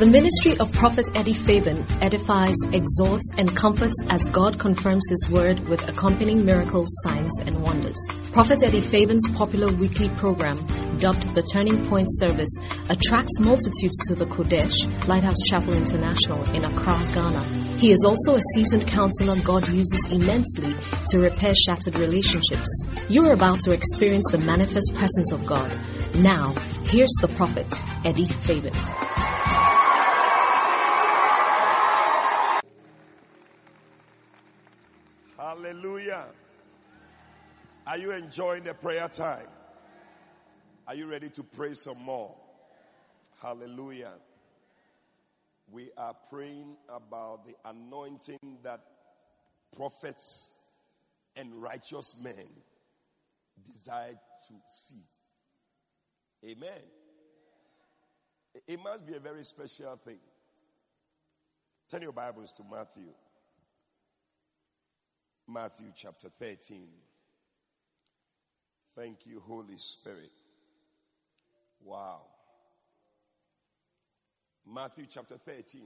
The ministry of Prophet Eddie Fabian edifies, exhorts, and comforts as God confirms His word with accompanying miracles, signs, and wonders. Prophet Eddie Fabian's popular weekly program, dubbed the Turning Point Service, attracts multitudes to the Kodesh Lighthouse Chapel International in Accra, Ghana. He is also a seasoned counselor God uses immensely to repair shattered relationships. You are about to experience the manifest presence of God. Now, here's the prophet, Eddie Fabian. Hallelujah. Are you enjoying the prayer time? Are you ready to pray some more? Hallelujah. We are praying about the anointing that prophets and righteous men desire to see. Amen. It must be a very special thing. Turn your Bibles to Matthew. Matthew chapter 13. Thank you, Holy Spirit. Wow. Matthew chapter 13.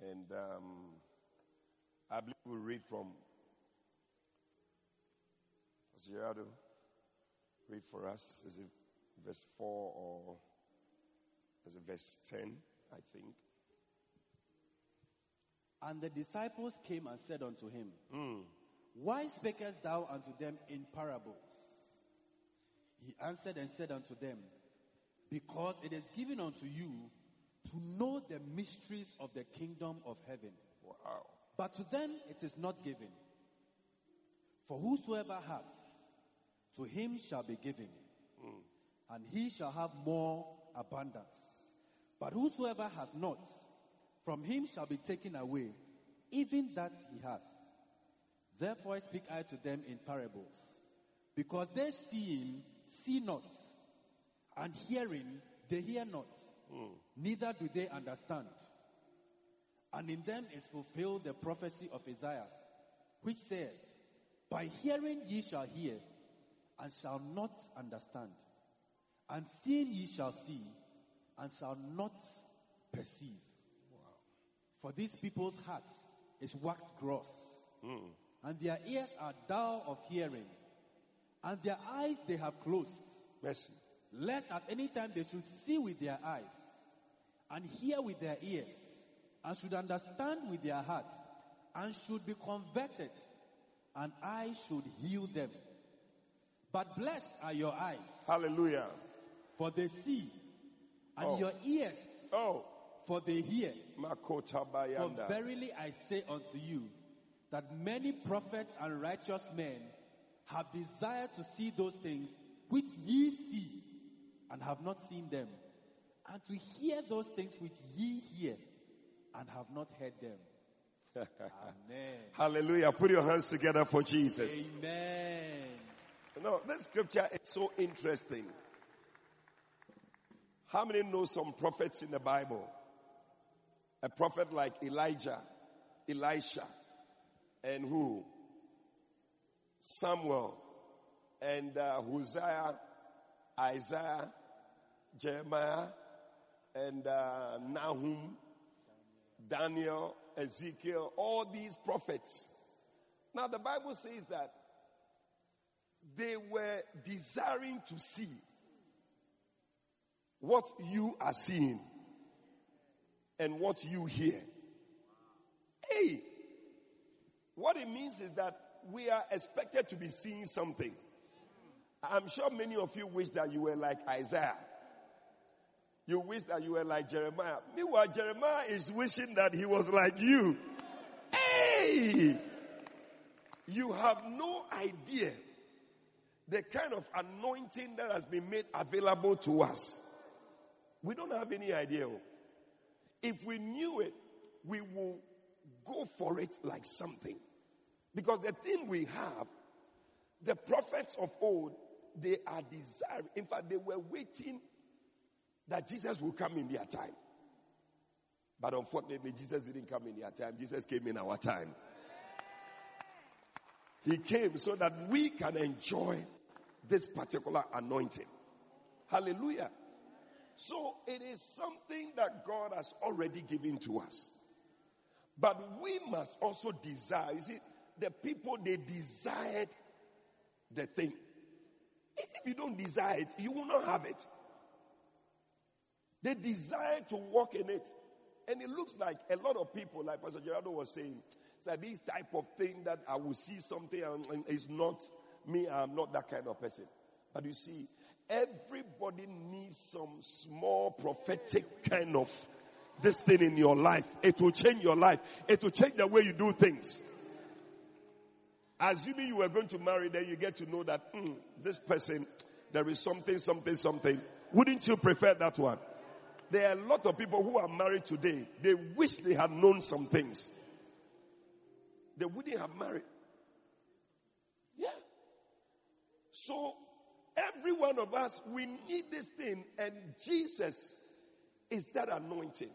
And um, I believe we'll read from Gerardo. Read for us. Is it verse 4 or is it verse 10? I think. And the disciples came and said unto him, Mm. Why speakest thou unto them in parables? He answered and said unto them, Because it is given unto you to know the mysteries of the kingdom of heaven. Wow. But to them it is not given. For whosoever hath, to him shall be given, and he shall have more abundance. But whosoever hath not, from him shall be taken away, even that he hath. Therefore I speak I to them in parables, because they seeing see not, and hearing they hear not, hmm. neither do they understand. And in them is fulfilled the prophecy of Isaiah, which saith, By hearing ye shall hear, and shall not understand. And seeing ye shall see, and shall not perceive. For these people's hearts is waxed gross, mm. and their ears are dull of hearing, and their eyes they have closed, Mercy. lest at any time they should see with their eyes, and hear with their ears, and should understand with their heart, and should be converted, and I should heal them. But blessed are your eyes, Hallelujah. for they see, and Oh. your ears, Oh, for they hear. For verily I say unto you that many prophets and righteous men have desired to see those things which ye see and have not seen them, and to hear those things which ye hear and have not heard them. Amen. Hallelujah. Put your hands together for Jesus. Amen. No, this scripture is so interesting. How many know some prophets in the Bible? A prophet like Elijah, Elisha, and who? Samuel, and uh, Hosea, Isaiah, Jeremiah, and uh, Nahum, Daniel, Ezekiel, all these prophets. Now the Bible says that they were desiring to see what you are seeing and what you hear. Hey, what it means is that we are expected to be seeing something. I'm sure many of you wish that you were like Isaiah. You wish that you were like Jeremiah. Meanwhile, Jeremiah is wishing that he was like you. Hey! You have no idea the kind of anointing that has been made available to us. We don't have any idea. Oh. If we knew it, we will go for it like something. Because the thing we have, the prophets of old, they are desiring. In fact, they were waiting that Jesus will come in their time. But unfortunately, Jesus didn't come in their time. Jesus came in our time. He came so that we can enjoy this particular anointing. Hallelujah. So it is something that God has already given to us. But we must also desire. You see, the people, they desired the thing. If you don't desire it, you will not have it. They desire to walk in it. And it looks like a lot of people, like Pastor Gerardo was saying, that this type of thing that I will see something and, and it's not me, I'm not that kind of person. But you see, everybody needs some small prophetic kind of this thing in your life. It will change your life. It will change the way you do things. Assuming you were going to marry, then you get to know that mm, this person, there is something, something, something. Wouldn't you prefer that one? There are a lot of people who are married today. They wish they had known some things. They wouldn't have married. Yeah. So every one of us, we need this thing and Jesus is that anointing.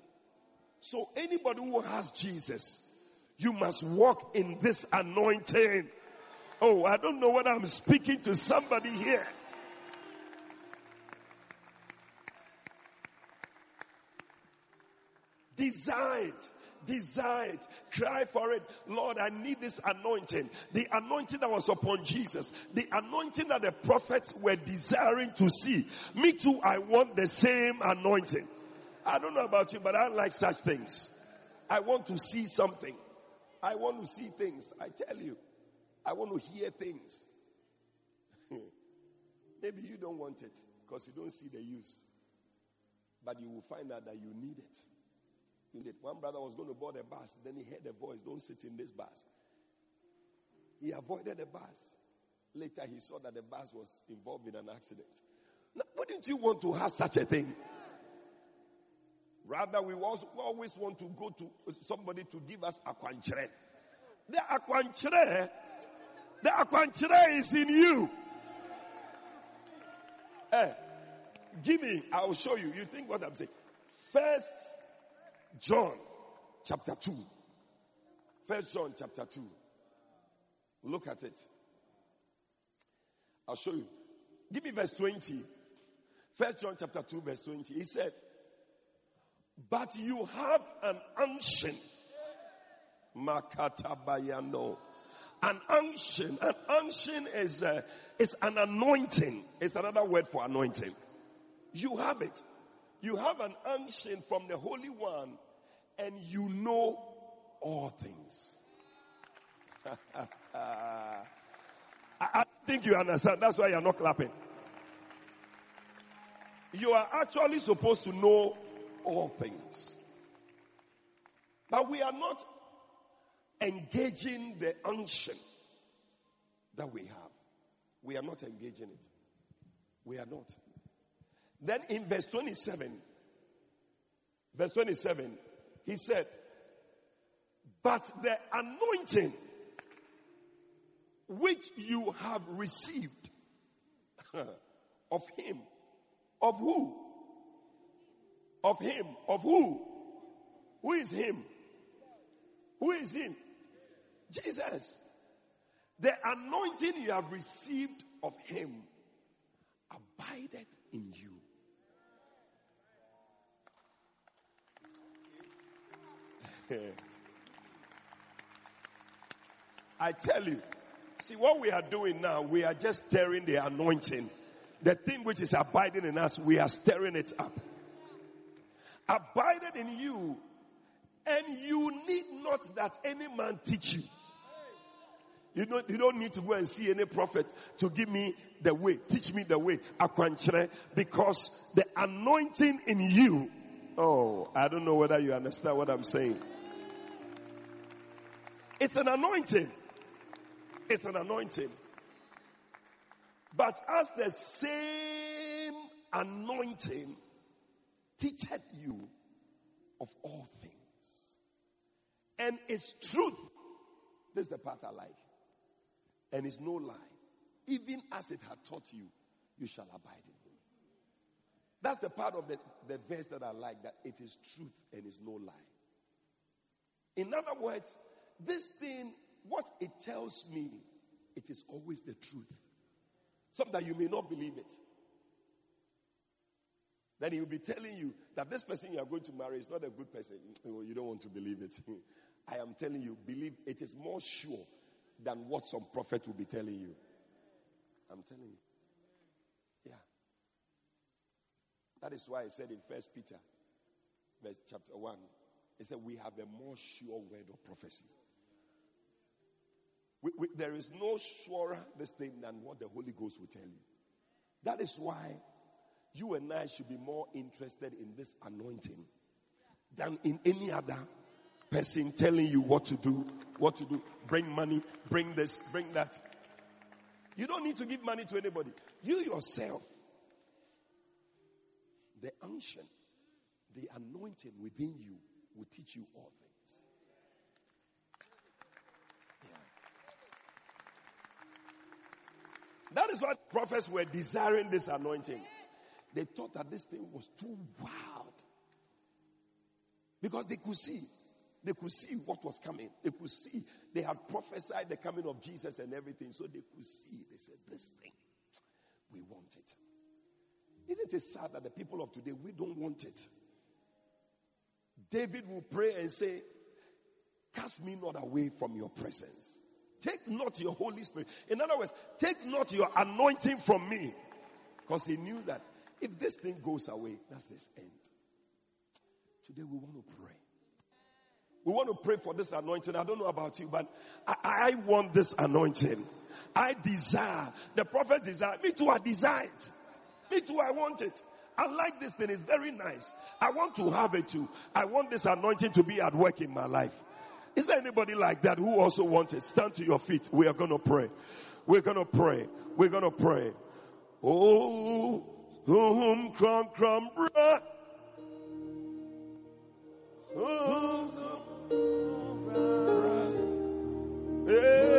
So anybody who has Jesus, you must walk in this anointing. Oh, I don't know what I'm speaking to somebody here. Desire it. Desire it. Cry for it. Lord, I need this anointing. The anointing that was upon Jesus. The anointing that the prophets were desiring to see. Me too, I want the same anointing. I don't know about you, but I like such things. I want to see something. I want to see things. I tell you. I want to hear things. Maybe you don't want it because you don't see the use. But you will find out that you need it. Need One brother was going to board a bus, then he heard a voice, don't sit in this bus. He avoided the bus. Later he saw that the bus was involved in an accident. Now, wouldn't you want to have such a thing? Rather, we always want to go to somebody to give us akwanchere. The akwanchere, the akwanchere is in you. Eh, give me, I'll show you. You think what I'm saying. First John chapter 2. First John chapter 2. Look at it. I'll show you. Give me verse 20. First John chapter 2 verse 20. He said, but you have an unction. Makatabayano. An unction. An unction is, uh, is an anointing. It's another word for anointing. You have it. You have an unction from the Holy One and you know all things. I, I think you understand. That's why you're not clapping. You are actually supposed to know all things. But we are not engaging the unction that we have. We are not engaging it. We are not. Then in verse 27, verse 27, he said, but the anointing which you have received of him, of who? Of him. Of who? Who is him? Who is him? Jesus. The anointing you have received of him abideth in you. I tell you, see what we are doing now, we are just stirring the anointing. The thing which is abiding in us, we are stirring it up. Abided in you, and you need not that any man teach you. You don't, you don't need to go and see any prophet to give me the way, teach me the way, because the anointing in you, oh, I don't know whether you understand what I'm saying. It's an anointing. It's an anointing. But as the same anointing teacheth you of all things and its truth. This is the part I like. And it's no lie. Even as it had taught you, you shall abide in him. That's the part of the, the verse that I like, that it is truth and is no lie. In other words, this thing, what it tells me, it is always the truth. Sometimes you may not believe it. then he'll be telling you that this person you are going to marry is not a good person. You don't want to believe it. I am telling you, believe it is more sure than what some prophet will be telling you. I'm telling you. Yeah. That is why I said in First Peter, verse chapter 1, it said, We have a more sure word of prophecy. We, we, there is no surer this thing than what the Holy Ghost will tell you. That is why you and I should be more interested in this anointing than in any other person telling you what to do, what to do. Bring money, bring this, bring that. You don't need to give money to anybody. You yourself, the unction, the anointing within you will teach you all things. Yeah. That is what prophets were desiring this anointing. They thought that this thing was too wild. Because they could see. They could see what was coming. They could see. They had prophesied the coming of Jesus and everything. So they could see. They said, This thing, we want it. Isn't it sad that the people of today, we don't want it? David will pray and say, Cast me not away from your presence. Take not your Holy Spirit. In other words, take not your anointing from me. Because he knew that if this thing goes away, that's this end. Today we want to pray. We want to pray for this anointing. I don't know about you, but I, I want this anointing. I desire. The prophet desire. Me too, I desire it. Me too, I want it. I like this thing. It's very nice. I want to have it too. I want this anointing to be at work in my life. Is there anybody like that who also wants it? Stand to your feet. We are going to pray. We're to pray. We're to pray. Oh, um, crum, crum. Oh. Hey.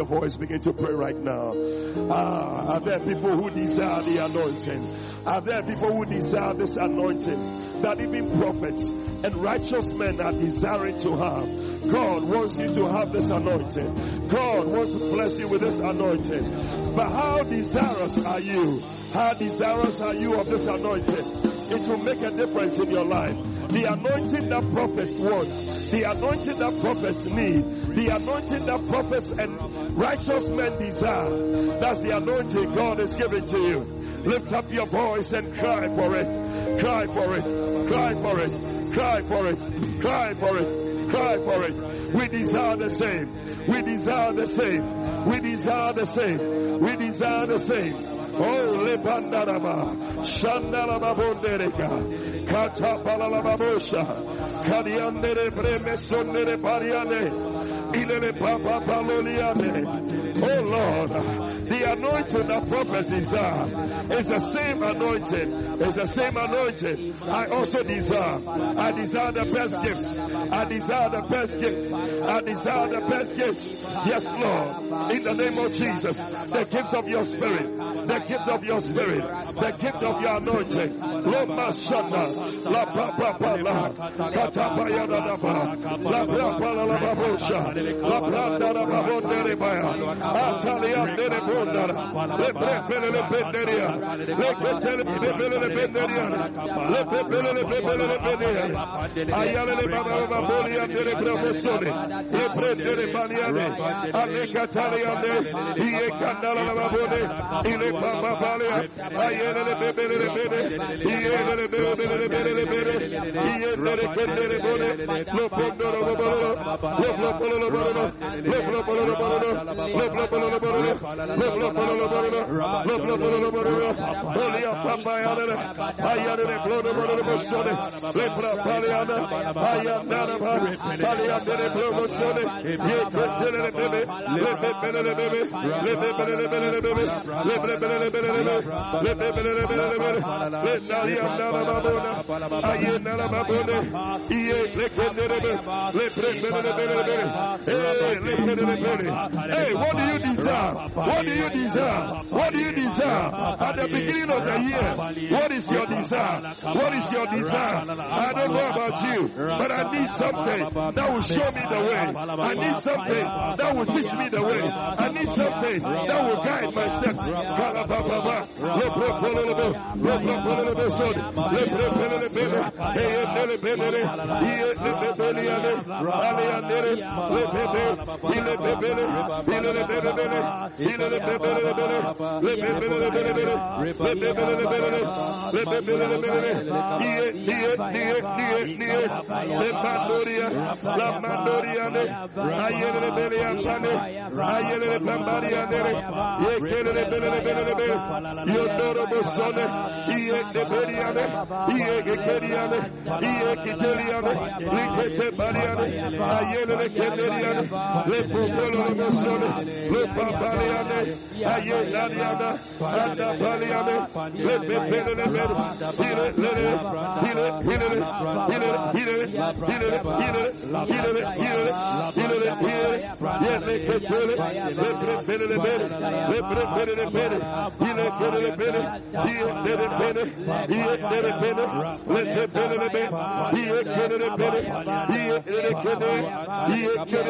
Your voice, begin to pray right now. Ah, are there people who desire the anointing? Are there people who desire this anointing that even prophets and righteous men are desiring to have? God wants you to have this anointing. God wants to bless you with this anointing. But how desirous are you? How desirous are you of this anointing? It will make a difference in your life. The anointing that prophets want, the anointing that prophets need, the anointing that prophets and righteous men desire. That's the anointing God is giving to you. Lift up your voice and cry for it. Cry for it. Cry for it. Cry for it. Cry for it. Cry for it. We desire the same. We desire the same. We desire the same. We desire the same. Oh, lepandaraba, shandaraba bondereka, katapala babosha, kadiandere breme sondere pariane, Oh Lord, the anointing that prophets desire is the same anointing. It's the same anointing I also desire. I desire the best gifts. I desire the best gifts. I desire the best gifts. Yes, Lord. In the name of Jesus, the gift of your spirit, the gift of your spirit, the gift of your anointing. Loma Shata, La La La Babosha, La Plata Labrandara Bahondere Baya, Atalia Dere Bondara, Lebrepele Benderia, le Pepele le Lepepele Pepele le Ayale Baba Bolia le Bravosone, Lebrendere le Alecatalia De, Iecandala Babone, Ile Baba Balia, Ayele Pepele Bene, Iele Pepele Bene, Iele Pepele Bene, Lopondoro Bobolo, Lopolo let Hey, what do you deserve? What do you deserve? What do you deserve? At the beginning of the year, what is your desire? What is your desire? I don't know about you, but I need something that will show me the way. I need something that will teach me the way. I need something that will guide my steps. Hey, Yekeriane, Likete Bariane, Ayene Keleriane, Paliade, Le Popolo Mosone, Le Papaliade, Aye Ladiada, Anda Paliade, Le Pepele Le Bed, Hile Lele, Hile Hile, Hile Hile, Hile Hile, Hile Hile, Hile Hile, Yele Kepele, Le Pepele Le Bed, Le Pepele Le Bed, Hile Pepele Le Bed, Hile Dele Bed, Hile Dele Bed, Le Pepele Le Bed, Hile Kepele Le Bed, Hile Kepele Le Bed, Hile Kepele Le Bed, Hile Kepele Le Bed, Hile Kepele Le Bed,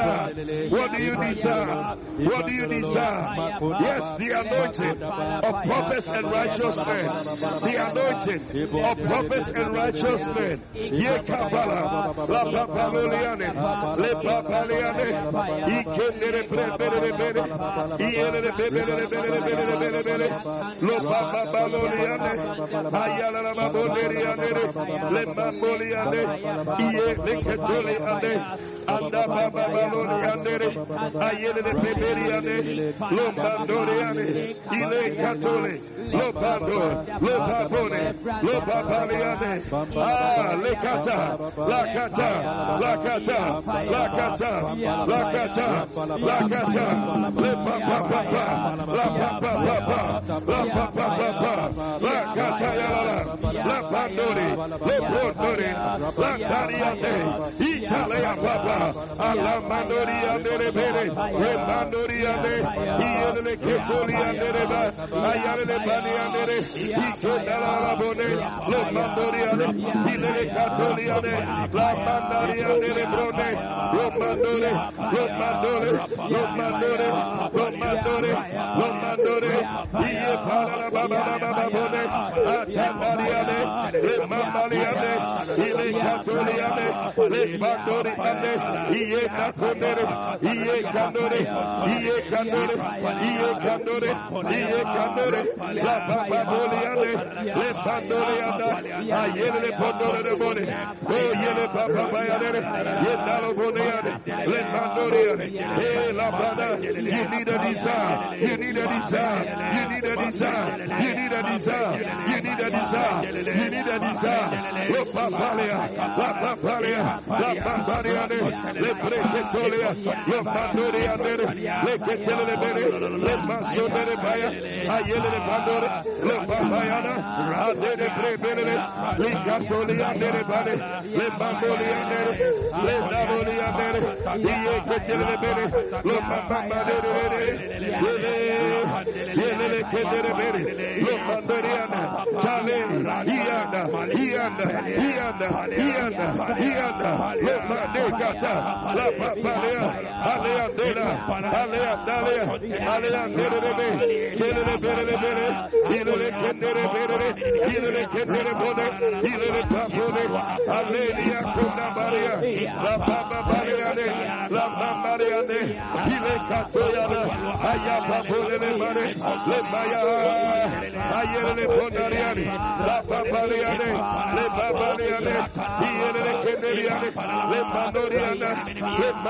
What do you desire? What do you desire? Yes, the anointing of prophets and righteous men. The anointing of prophets and righteous men. Ye kabala, la le bere bere, lo ayala la le mamboliane, iye le anda babaloliane, ayele le preberiane, lo lo lo lo mandoria de rebere re mandoria de iele ke tolia de reba ayale le bania de re ike dala la bone le mandoria de iele ke tolia de la mandoria de re lo mandore lo mandore lo mandore lo mandore lo mandore iye para la baba la baba bone atandaria de le mandaria de iele ke tolia de le mandori de iye Nakondere, Iye Kandore, Iye Kandore, Iye Kandore, Iye Kandore, La Papa Boliane, Le Bandoriana, Ayele Le de Bone, O Yele Papa Bayane, Yendalo Boneane, Le Bandoriane, La Bada, you need a desire, you need a desire, you need a desire, you need a desire, you need a desire, you need a desire, oh, La Papalia, La Papalia, La Papariane, Le Le Pandoriane, Le Pandekata, La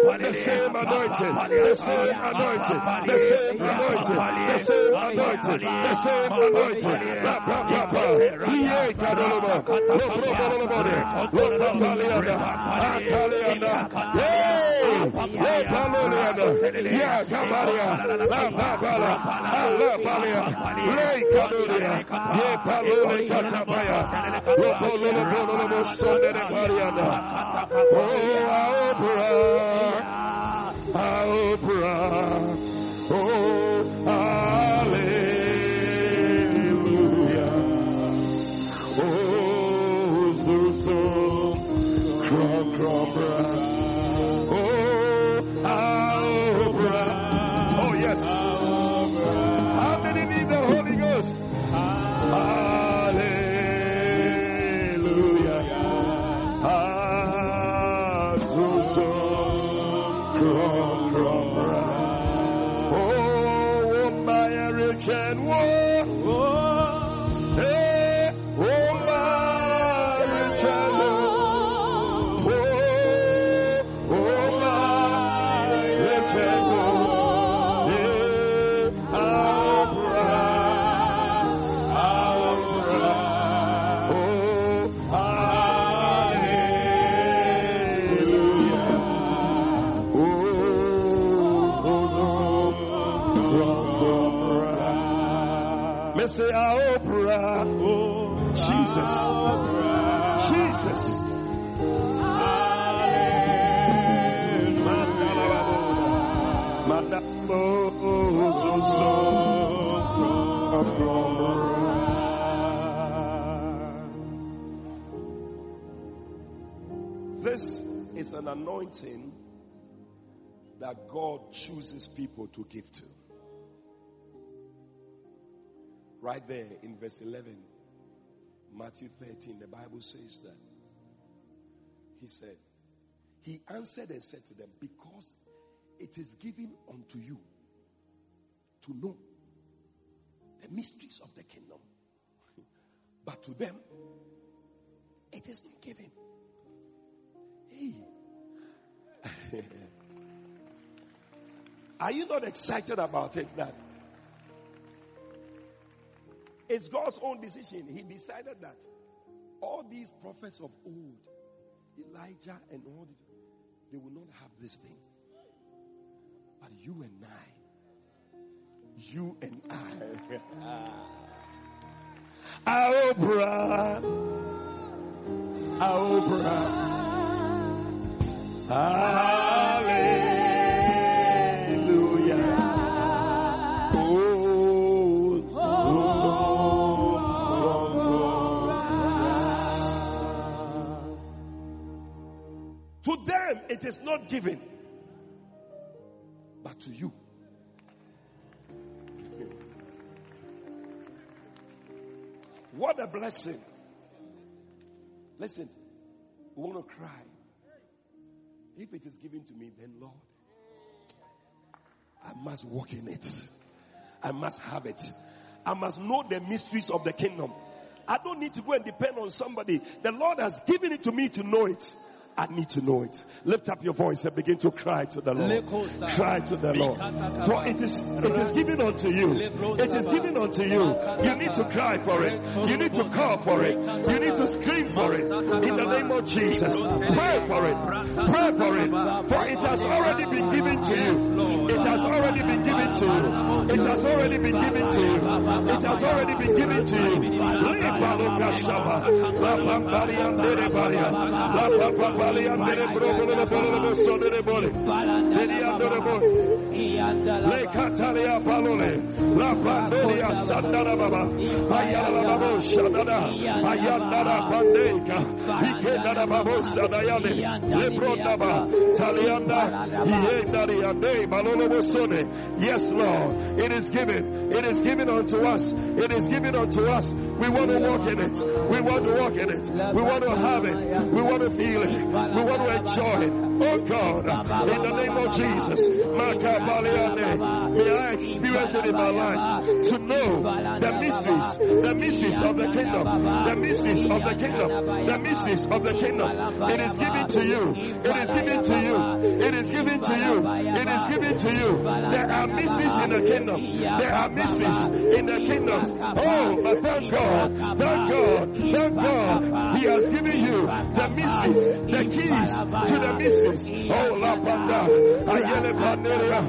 the same anointing, the same anointing, the same anointing, the same anointing, the same anointing. La pa pa pa, iye kadolobo, lo bro bolo bode, lo pa pa liada, ataliada, yay, le paloliada, ya kamaria, la pa pa la, la palia, le kadoria, ye palole katabaya, lo bolo lo bolo lo bo sonde de pariada. Oh, Oprah, Oprah, oh, hallelujah. Missy Oprah. Oh, Jesus. Jesus. This is an anointing that God chooses people to give to. Right there in verse 11, Matthew 13, the Bible says that. He said, He answered and said to them, Because it is given unto you to know the mysteries of the kingdom, but to them it is not given. Hey. Are you not excited about it that it's God's own decision? He decided that all these prophets of old, Elijah and all, the, they will not have this thing. But you and I, you and I, Oprah, Oprah. Hallelujah. It is not given, but to you. What a blessing. Listen, we want to cry. If it is given to me, then Lord, I must walk in it. I must have it. I must know the mysteries of the kingdom. I don't need to go and depend on somebody. The Lord has given it to me to know it. I need to know it. Lift up your voice and begin to cry to the Lord. Cry to the Lord. For it is it is given unto you. It is given unto you. You need to cry for it. You need to call for it. You need to scream for it. In the name of Jesus. Pray for it. Pray for it. For it has already been given to you. It has already been given to you. It has already been given to you. It has already been given to you. La pampari andere baria. Andere brogolo lo bolo lo sonere bole. Vedi andere bole. Le katalia palole. La pandolia sandara baba. Ayala la babo shadada. Ayandara pandeka. Ikendara babo sadayale. Le brotaba. Talianda. Yendari ande balolo bosone. Yes, Lord. It is given. It is given unto us. It is given unto us. We want to walk in it. We want to walk in it. We want to have it. We want to feel it. We want to enjoy it. Oh God, in the name of Jesus, may I experience it in my life to know the mysteries, the mysteries of the kingdom, the mysteries of the kingdom, the mysteries of the kingdom. It is given to you. It is given to you. It is given to you. It is given to you. There are mysteries in the kingdom. There are mysteries in the kingdom. Oh, but thank God, thank God, thank God. He has given you the mysteries, the keys to the mysteries. Oh, la panda, ayele bere,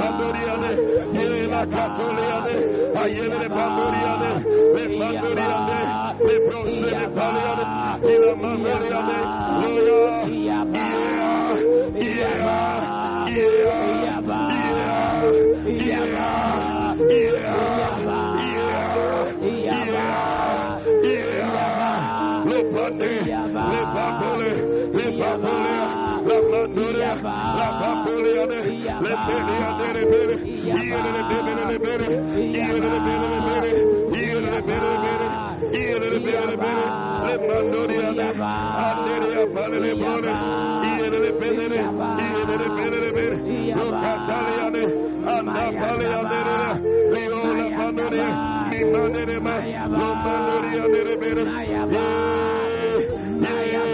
pandoriane, ile la catoliane, ayele le pandoriane, le pandoriane, le bronze le paliane, ile mandoriane, loya, yeah, yeah, yeah, yeah, yeah, le pande, le papole, le papole, la mandoria, la papoliane, le peliane, le bere, iere le bere, le bere, iere le bere, le bere, iere le bere, le bere, iere le bere, le bere, le mandoriane, anderia pale le bore, iere le bere, iere le bere, le bere, lo cataliane, anda pale andere, riola mandoria, mi mandere lo mandoria le bere, yeah, yeah,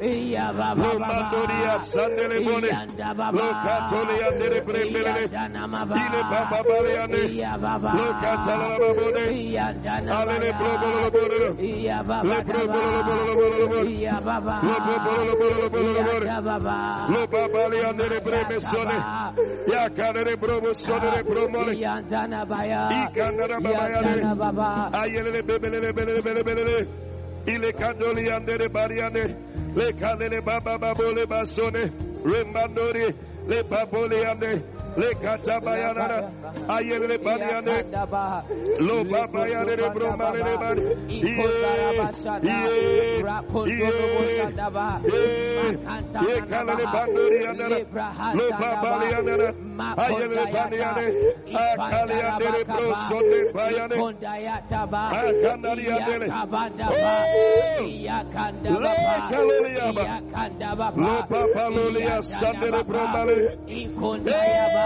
Ikando, Lo Pandoriane, Ibalele Maria, La Pandoriane, Ikando Lo Bolo Lo Bole, Lo Pandoriane, Ikere Bere Bere, Lo Mandoria Sandele Bole, Lo Catolia Dere Brembele, Ile Papa Baleane, Lo Catala Babone, Alele Brobolo Lo Bole, Le Brobolo Lo Bolo Lo Bolo Lo Bole, Lo Brobolo Lo Bolo Lo Bolo Lo Bole, Lo Babalia Dere Bremesone, Yakane de Brobo Sone de Bromole, Ikandara Babayane, Ayele Bebele Bele Bele Bele, Ile Candoli Andere Bariane, Le Canele Baba Babole Basone, Remandori, Le Babole Ande, Le Catabayana, Ayele Le Bariane, Lo Babayane de Bromale de Bari, Ye Canele Bandori Andara, Lo Babali Andara, Ayele Le. Bariane, Akali Andere Brosone Bayane, Akandari Andele, Le Kaloliaba, Lo Papalolia Sandere Bromale, Hey!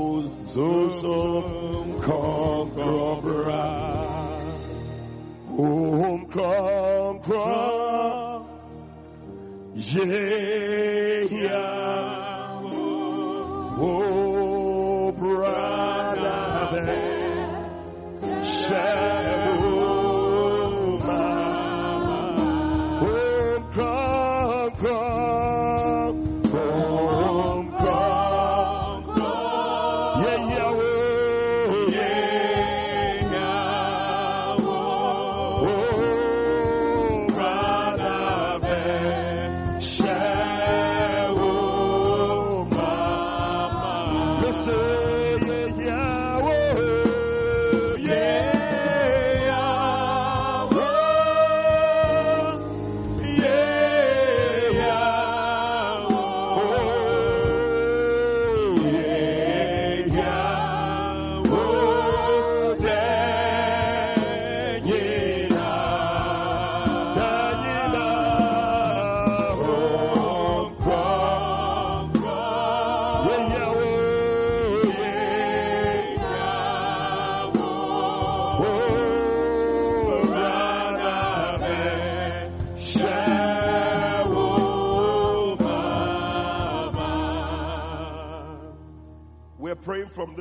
Zosom Conqueror. Home Conqueror. Yeah, yeah. Oh, brother. Shadowma.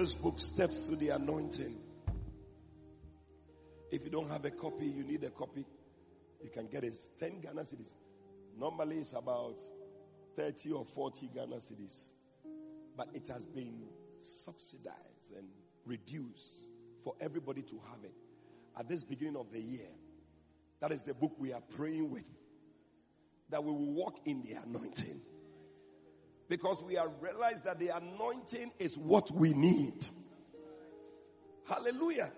This book, Steps to the Anointing. If you don't have a copy, you need a copy. You can get it. 10 Ghana cedis. Normally it's about 30 or 40 Ghana cedis. But it has been subsidized and reduced for everybody to have it at this beginning of the year. That is the book we are praying with. That we will walk in the anointing. Because we have realized that the anointing is what we need. Hallelujah.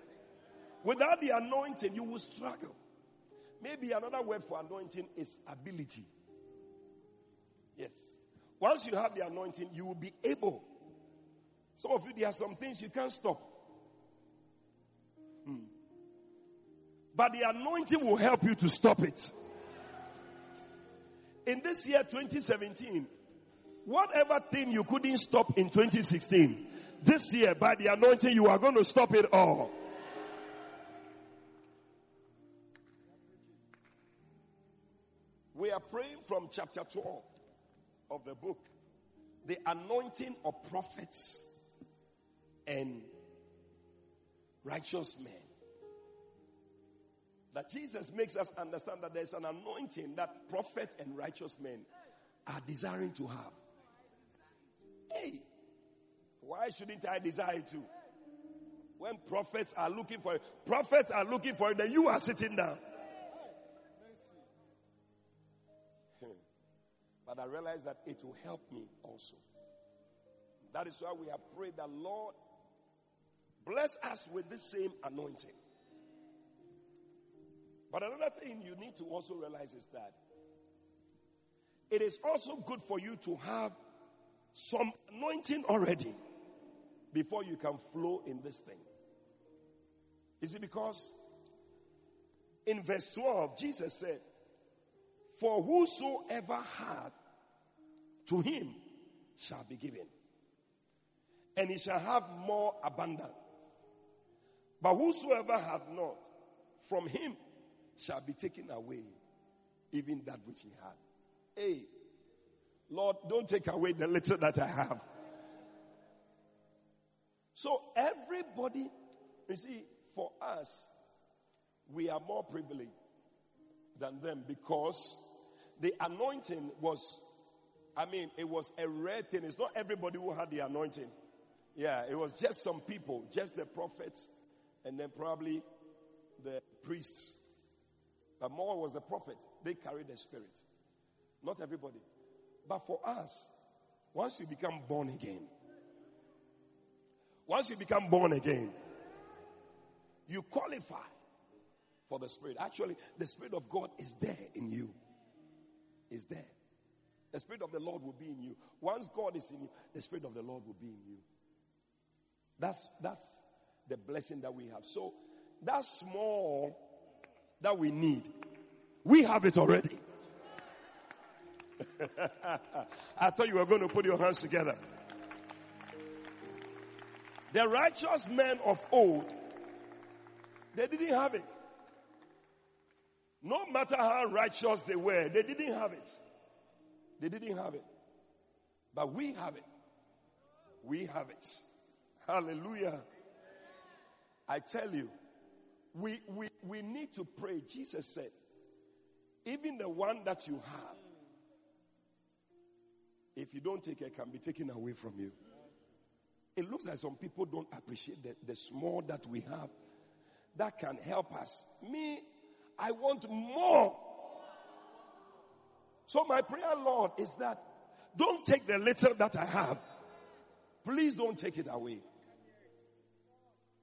Without the anointing, you will struggle. Maybe another word for anointing is ability. Yes. Once you have the anointing, you will be able. Some of you, there are some things you can't stop. Hmm. But the anointing will help you to stop it. In this year 2017, whatever thing you couldn't stop in 2016, this year by the anointing you are going to stop it all. We are praying from chapter 12 of the book, the anointing of prophets and righteous men. That Jesus makes us understand that there's an anointing that prophets and righteous men are desiring to have. Hey, why shouldn't I desire to? When prophets are looking for it, prophets are looking for it, then you are sitting down. Hmm. But I realize that it will help me also. That is why we have prayed that Lord bless us with the same anointing. But another thing you need to also realize is that it is also good for you to have some anointing already before you can flow in this thing. Is it because in verse 12, Jesus said, For whosoever hath, to him shall be given, and he shall have more abundant. But whosoever hath not, from him shall be taken away, even that which he had. Hey, Lord, don't take away the little that I have. So everybody, you see, for us, we are more privileged than them because the anointing was, I mean, it was a rare thing. It's not everybody who had the anointing. Yeah, it was just some people, just the prophets, and then probably the priests. But more was the prophet. They carried the spirit. Not everybody. But for us, once you become born again, once you become born again, you qualify for the Spirit. Actually, the Spirit of God is there in you. Is there. The Spirit of the Lord will be in you. Once God is in you, the Spirit of the Lord will be in you. That's, that's the blessing that we have. So, that small that we need, we have it already. I thought you were going to put your hands together. The righteous men of old, they didn't have it. No matter how righteous they were, they didn't have it. They didn't have it. But we have it. We have it. Hallelujah. I tell you, we, we, we need to pray. Jesus said, even the one that you have, if you don't take it, can be taken away from you. It looks like some people don't appreciate the, the small that we have that can help us. Me, I want more. So my prayer, Lord, is that don't take the little that I have. Please don't take it away.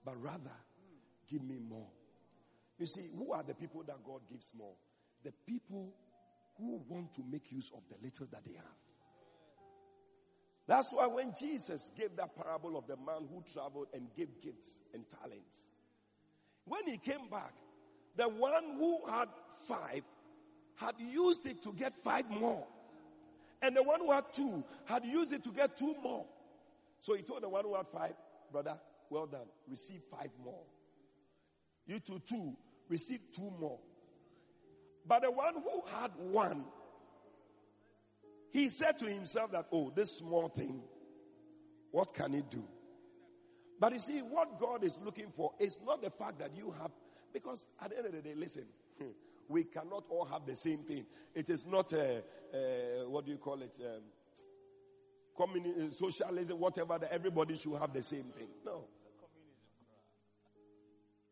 But rather, give me more. You see, who are the people that God gives more? The people who want to make use of the little that they have. That's why when Jesus gave that parable of the man who traveled and gave gifts and talents, when he came back, the one who had five had used it to get five more. And the one who had two had used it to get two more. So he told the one who had five, brother, well done, receive five more. You two, two, receive two more. But the one who had one, he said to himself that, oh, this small thing, what can it do? But you see, what God is looking for is not the fact that you have, because at the end of the day, listen, we cannot all have the same thing. It is not a, a what do you call it? Um, communism, uh, socialism, whatever, that everybody should have the same thing. No.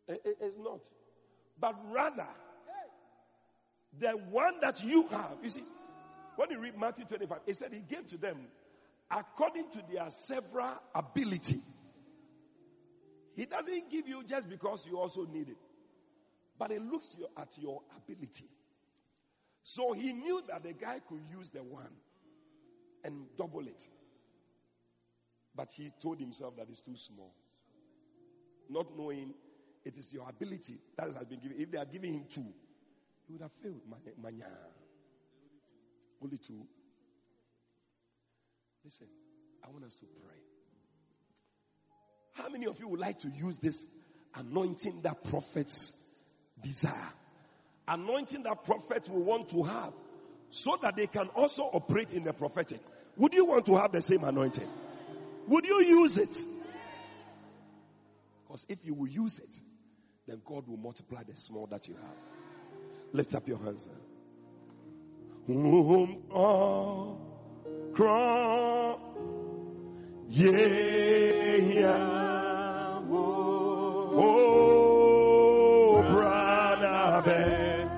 It, it, it's not. But rather, the one that you have, you see, when you read Matthew 25, he said he gave to them according to their several ability. He doesn't give you just because you also need it. But he looks at your ability. So he knew that the guy could use the one and double it. But he told himself that it's too small. Not knowing it is your ability that has been given. If they are giving him two, he would have failed. Manya. Only two. Listen, I want us to pray. How many of you would like to use this anointing that prophets desire? Anointing that prophets will want to have so that they can also operate in the prophetic. Would you want to have the same anointing? Would you use it? Because if you will use it, then God will multiply the small that you have. Lift up your hands. Um, oh, cry, yeah, yeah, oh, brother, ben,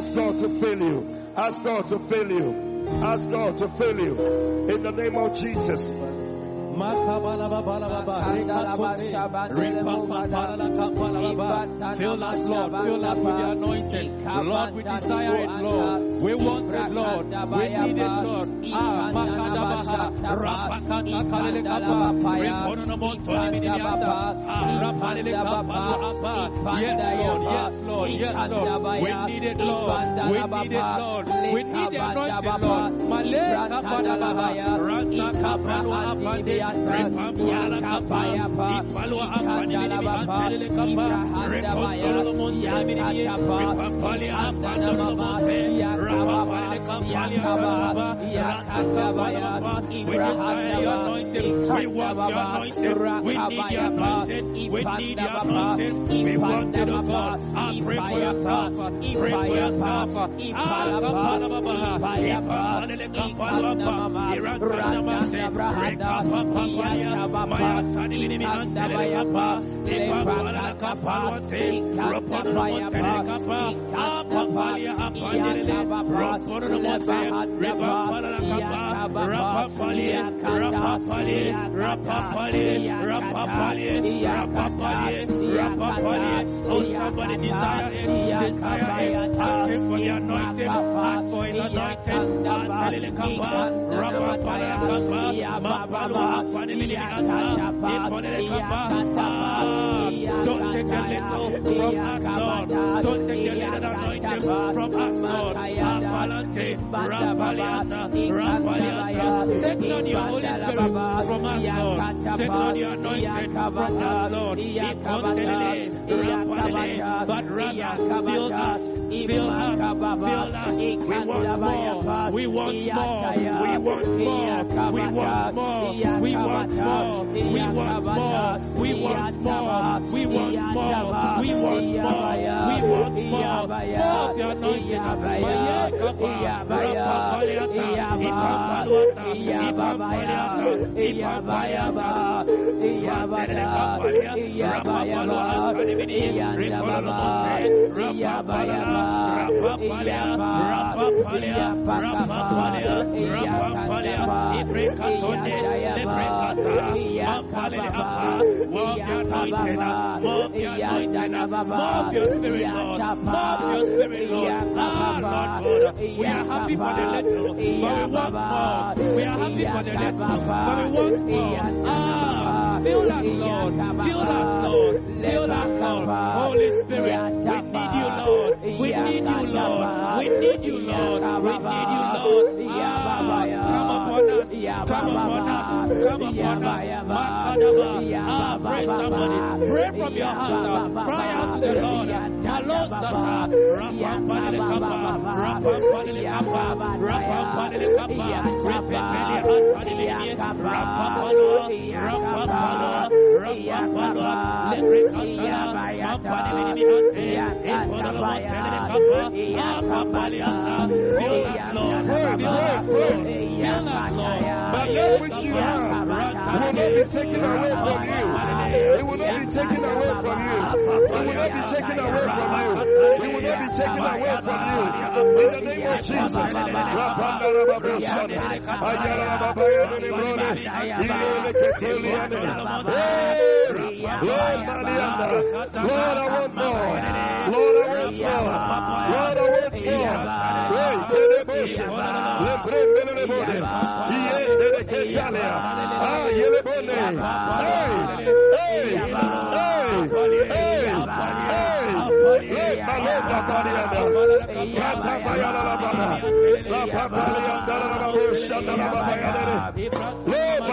Ask God to fill you. Ask God to fill you. Ask God to fill you. In the name of Jesus. Fill us, Lord. Fill us with the anointing. Lord, we desire it, Lord. We want it, Lord. We need it, Lord. Makadabasa, Rapakata Yes, Lord, Yakaba, Yakabaya, Ibrahadaba, Ikadaba, Rakabayaba, Ipandaba, Ipandaba, Ipayapa, Ipayapa, Ipalaba, Ipayapa, Ikandama, Rakabrahada, Yakababa, Ikadabayapa, Ipakakapa, Ikadabayapa, Ikadabaya, Ikadabaya, Oh, somebody desire it, desire it. Ask for don't take a little from us, Lord. Don't take a little from us, Lord. Apalante, Rapaliata, Rapaliata. Take not your Holy Spirit from us, Lord. Take not your anointing from us, Lord. Rapalele, but rather fill us, fill us, fill us. We want more. We want more. We want more. We want more. We want more. We want more. We want more. We want more. We want more. We want more. We want more of your anointing. Maya kapa, rapapaliata, ipapaluata, ipapaluata, ipapaluata. Mandele kapalia, rapapaluata, dimini, ripolomote, your anointing, your anointing, your spirit, Lord, your spirit, Lord. Ah, Lord God, we are happy for the little, but we want more. We are happy for the little, but we want more. Ah, fill us, Lord, fill us, Lord, fill us, Lord. Holy Spirit, we need you, Lord. We need you, Lord. We need you, Lord. We need you, Lord. Come upon us, come upon us, come upon us. Ah, pray somebody, pray from your heart, cry out to the Lord. Malosasa, But you have will not be taken away from you. It will not be taken away from you. It will not be taken away from you. It will not be taken away from you. In the name of Jesus. Lord, I want more. Lord. Lord, I want more. Lord, I want more. Hey, Hey, hey, hey, hey,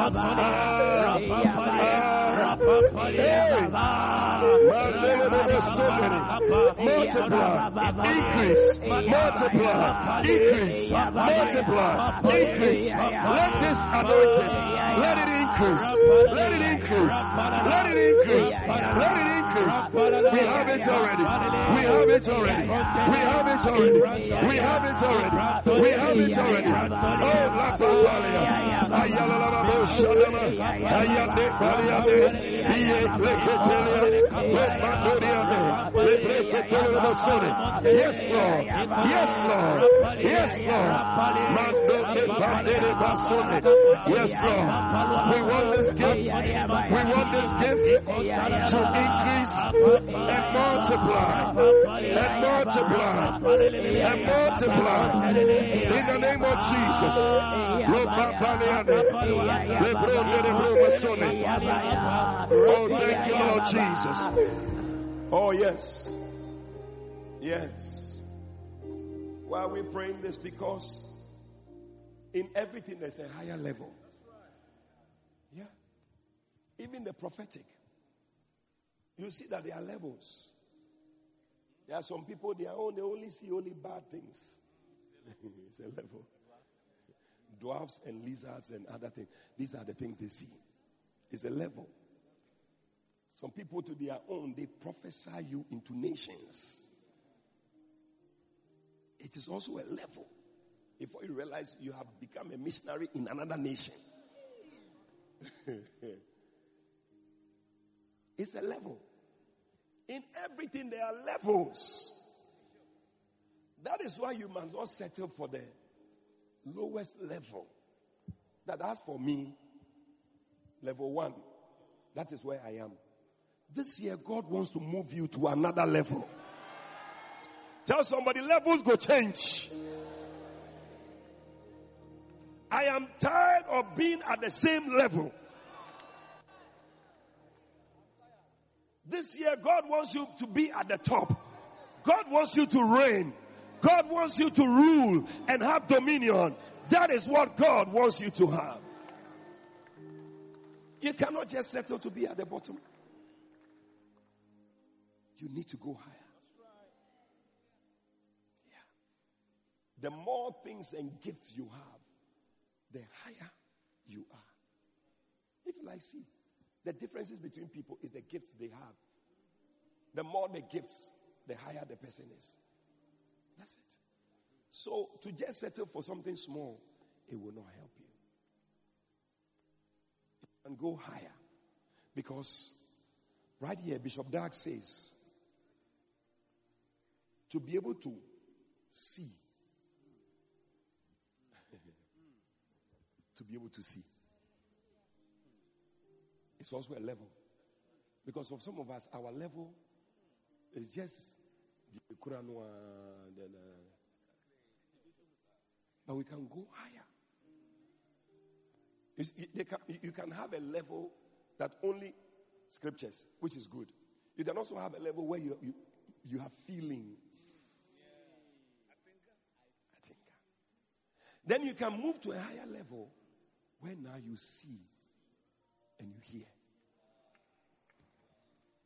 Rapalia, Rapalia, Multiply, increase, multiply, increase, multiply, increase. Let this let it increase, let it increase, let it increase, let it increase. We have it already. We have it already. We have it already. We have it already. We have it already. Oh, la papalia. Ayala la Yes, Lord. Yes, Lord. Yes, Lord. Yes, Lord. We want this gift. We want this gift to increase and multiply and multiply and multiply in the name of Jesus. Oh, thank you, Lord Jesus. Oh, yes. Yes. Why are we praying this? Because in everything there's a higher level. Yeah. Even the prophetic. You see that there are levels. There are some people, they, are all, they only see only bad things. it's a level. Dwarfs and lizards and other things. These are the things they see. It's a level. Some people, to their own, they prophesy you into nations. It is also a level. Before you realize you have become a missionary in another nation. it's a level. In everything, there are levels. That is why you must not settle for the lowest level. That as for me, level one, that is where I am. This year, God wants to move you to another level. Tell somebody, levels go change. I am tired of being at the same level. This year, God wants you to be at the top. God wants you to reign. God wants you to rule and have dominion. That is what God wants you to have. You cannot just settle to be at the bottom. You need to go higher. Yeah. The more things and gifts you have, the higher you are. If you like, see, the differences between people is the gifts they have. The more the gifts, the higher the person is. That's it. So to just settle for something small, it will not help you. And go higher. Because right here, Bishop Dag says, to be able to see, to be able to see, it's also a level. Because for some of us, our level is just the Quran, but we can go higher. Can, you can have a level that only scriptures, which is good. You can also have a level where you, you, you have feelings. I think. Then you can move to a higher level where now you see and you hear.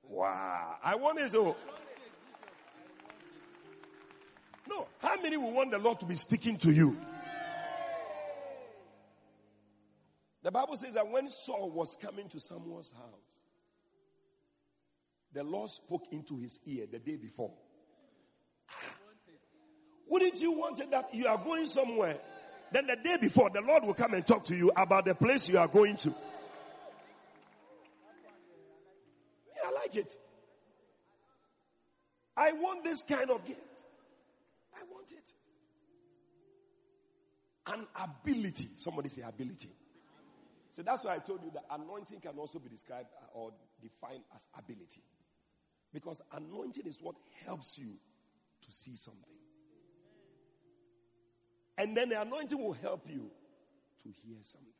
Wow. I want it to. No. How many will want the Lord to be speaking to you? The Bible says that when Saul was coming to Samuel's house, the Lord spoke into his ear the day before. Ah. Wouldn't you want it that you are going somewhere? Then the day before, the Lord will come and talk to you about the place you are going to. Yeah, I like it. I want this kind of gift. I want it. An ability. Somebody say ability. So that's why I told you that anointing can also be described or defined as ability. Because anointing is what helps you to see something. And then the anointing will help you to hear something.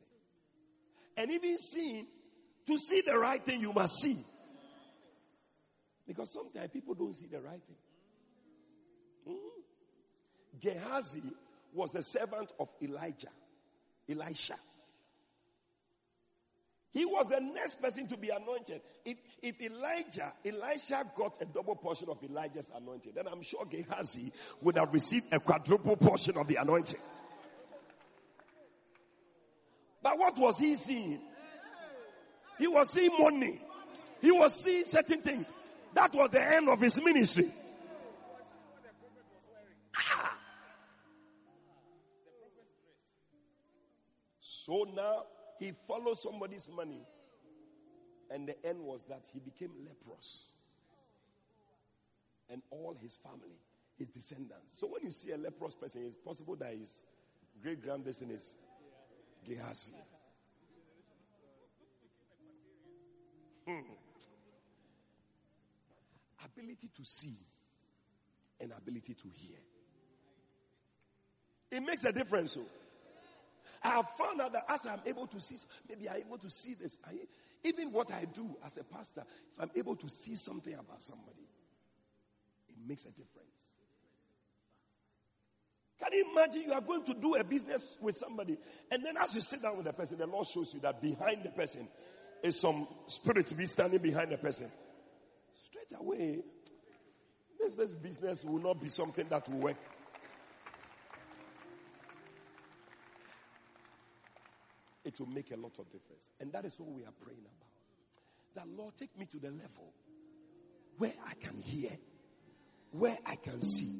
And even seeing, to see the right thing, you must see. Because sometimes people don't see the right thing. Mm. Gehazi was the servant of Elijah, Elisha. He was the next person to be anointed. If, if Elijah, Elisha got a double portion of Elijah's anointing, then I'm sure Gehazi would have received a quadruple portion of the anointing. But what was he seeing? He was seeing money. He was seeing certain things. That was the end of his ministry. Ah. So now he followed somebody's money. And the end was that he became leprous. And all his family, his descendants. So when you see a leprous person, it's possible that his great grandson is Gehazi. Hmm. Ability to see and ability to hear. It makes a difference. So. I have found out that as I'm able to see, maybe I'm able to see this. I, even what I do as a pastor, if I'm able to see something about somebody, it makes a difference. Can you imagine you are going to do a business with somebody, and then as you sit down with the person, the Lord shows you that behind the person is some spirit to be standing behind the person. Straight away, this, this business will not be something that will work. It will make a lot of difference. And that is what we are praying about. That Lord, take me to the level where I can hear, where I can see,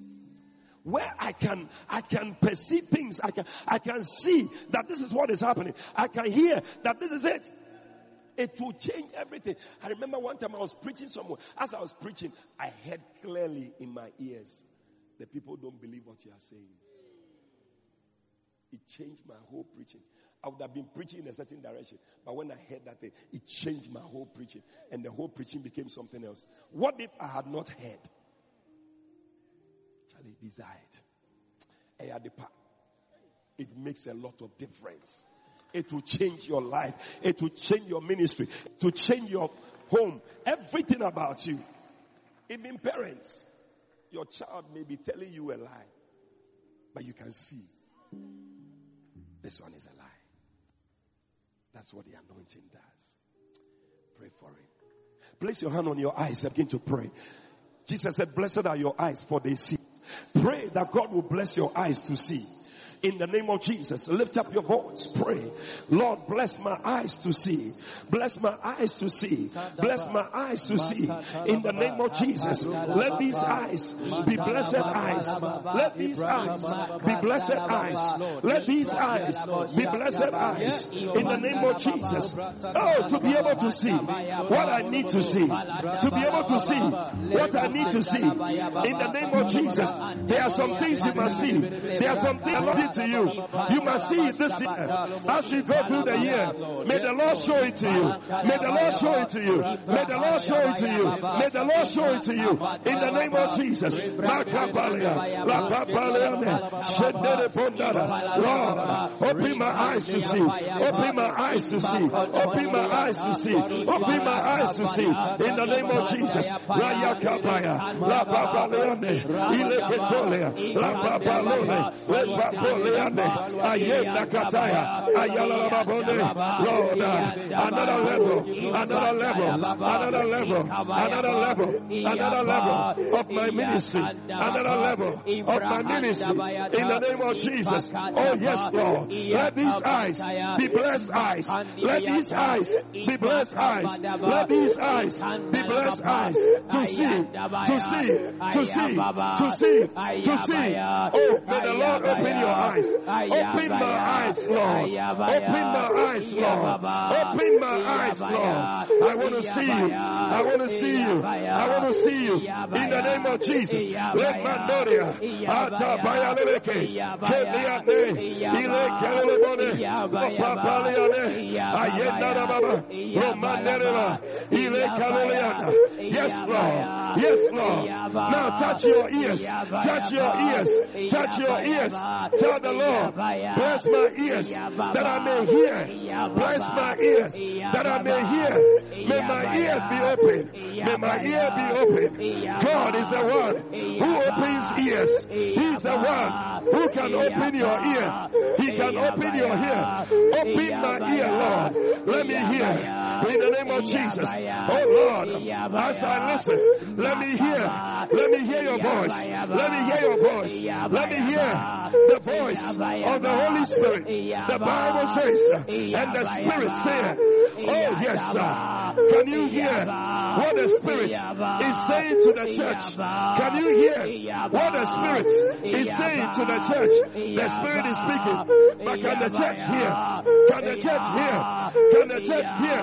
where I can, I can perceive things. I can, I can see that this is what is happening. I can hear that this is it. It will change everything. I remember one time I was preaching somewhere. As I was preaching, I heard clearly in my ears, the people don't believe what you are saying. It changed my whole preaching. I would have been preaching in a certain direction. But when I heard that thing, it changed my whole preaching. And the whole preaching became something else. What if I had not heard? Charlie desired. Eh, it makes a lot of difference. It will change your life. It will change your ministry. To change your home. Everything about you. Even parents. Your child may be telling you a lie. But you can see. This one is a lie. That's what the anointing does. Pray for it. Place your hand on your eyes and begin to pray. Jesus said, blessed are your eyes for they see. Pray that God will bless your eyes to see. In the name of Jesus, lift up your voice, pray. Lord, bless my eyes to see. Bless my eyes to see. Bless my eyes to see. In the name of Jesus, let these eyes be blessed eyes. Let these eyes be blessed eyes. Let these eyes be blessed eyes. In the name of Jesus. Oh, to be able to see what I need to see. To be able to see what I need to see. In the name of Jesus. There are some things you must see. There are some things to you. You must see it this year. As you go through the year, may the Lord show it to you. May the Lord show it to you. May the Lord show it to you. May the Lord show it to you. In the name of Jesus. Lord, open my eyes to see. Open my eyes to see. Open my eyes to see. Open my eyes to see. In the name of Jesus. La yakapaya. La papaleane. Ile ketolea. La papalone. Le papole. Ayenda Kataya, Ayala Lord, another level, another level, another level, another level, another level of my ministry, another level of my ministry in the name of Jesus. Oh yes, Lord. Let these eyes be blessed eyes. Let these eyes be blessed eyes. Let these eyes be blessed eyes to see, to see, to see, to see, to see. Oh, may the Lord open your eyes eyes. Open my eyes, Lord. Open my eyes, Lord. Open my eyes, Lord. I want to see you. I want to see you. I want to see you. In the name of Jesus. Let Mandoria. Ata Bayaleke. Keliane. Ile Kelebone. Papaliane. Ayenda Baba. Romanereva. Ile Kaleliana. Yes, Lord. Yes, Lord. Now touch your ears. Touch your ears. Touch your ears. Tell the Lord, bless my ears that I may hear. Bless my ears that I may hear. May my ears be open. May my ear be open. God is the one who opens ears. He's the one who can open your ear. He can open your ear. Open my ear, Lord. Let me hear. In the name of Jesus. Oh Lord, as I listen, let me hear. Let me hear your voice. Let me hear your voice. Let me hear the voice of the Holy Spirit. The Bible says, uh, and the Spirit said, Oh yes, uh, sir. Can you hear what the Spirit is saying to the church? Can you hear what the Spirit is saying to the church? The Spirit is speaking. But can the church hear? Can the church hear? Can the church hear?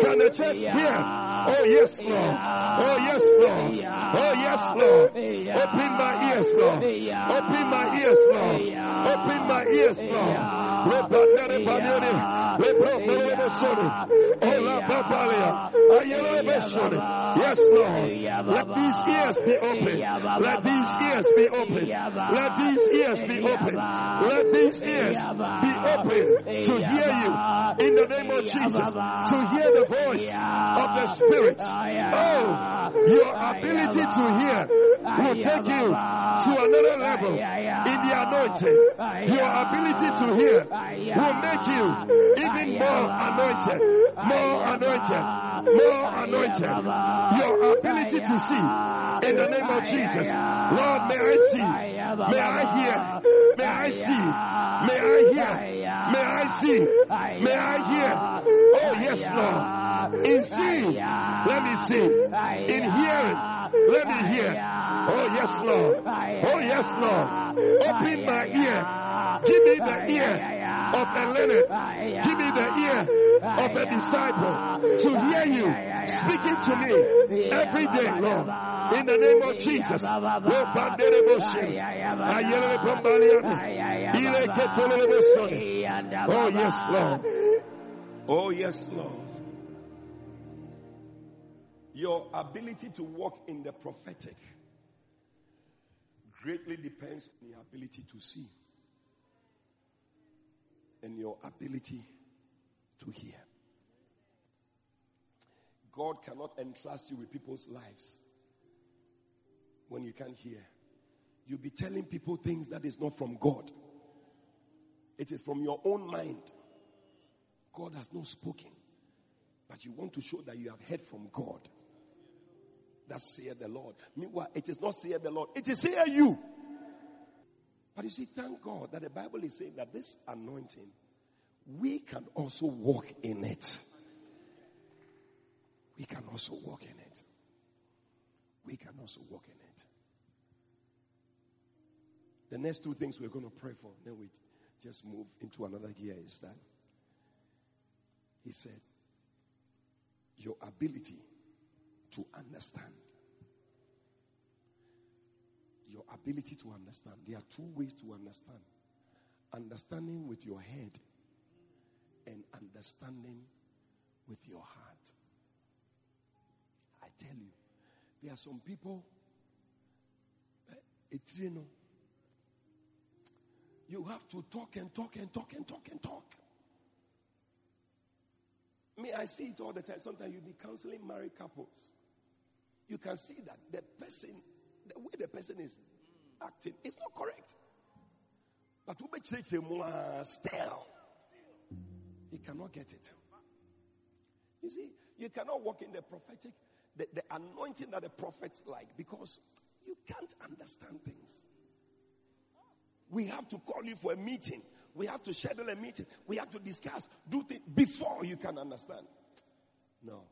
Can the church hear? Oh yes, Lord. Oh yes, Lord. Oh yes, Lord. Open my ears, Lord. Open my ears, Lord. Open my ears, Lord. Yes, Lord. Let these ears be open. Let these ears be open. Let these ears be open. Let these ears be open to hear you in the name of Jesus. To hear the voice of the Spirit. Ah, oh, your ability to hear ah, will take you to another level in the anointing. Your ability to hear will make you ah, even more anointed, more anointed, more anointed. Your ability to see in the name of Jesus. Lord, may I see, may I hear, may I see, may I hear, may oh, I see, may I hear. Oh yes, Lord. In seeing, let me see. In hearing, let me hear. Oh yes, Lord. Oh yes, Lord. Open my ear. Give me the ear of a learner. Give me the ear of a disciple to hear you speaking to me every day, Lord. In the name of Jesus. Oh, oh yes, Lord. Oh yes, Lord. Your ability to walk in the prophetic greatly depends on your ability to see and your ability to hear. God cannot entrust you with people's lives when you can't hear. You'll be telling people things that is not from God. It is from your own mind. God has not spoken. But you want to show that you have heard from God. That saith the Lord. Meanwhile, it is not saith the Lord. It is saith you. But you see, thank God that the Bible is saying that this anointing, we can also walk in it. We can also walk in it. We can also walk in it. The next two things we're going to pray for, then we just move into another gear is that he said, Your ability to understand. Your ability to understand. There are two ways to understand understanding with your head and understanding with your heart. I tell you, there are some people, eh, you you have to talk and talk and talk and talk and talk. Me, I see it all the time. Sometimes you be counseling married couples. You can see that the person, the way the person is acting, is not correct. But who still, he cannot get it. You see, you cannot walk in the prophetic, the, the anointing that the prophets like, because you can't understand things. We have to call you for a meeting. We have to schedule a meeting. We have to discuss, do things before you can understand. No.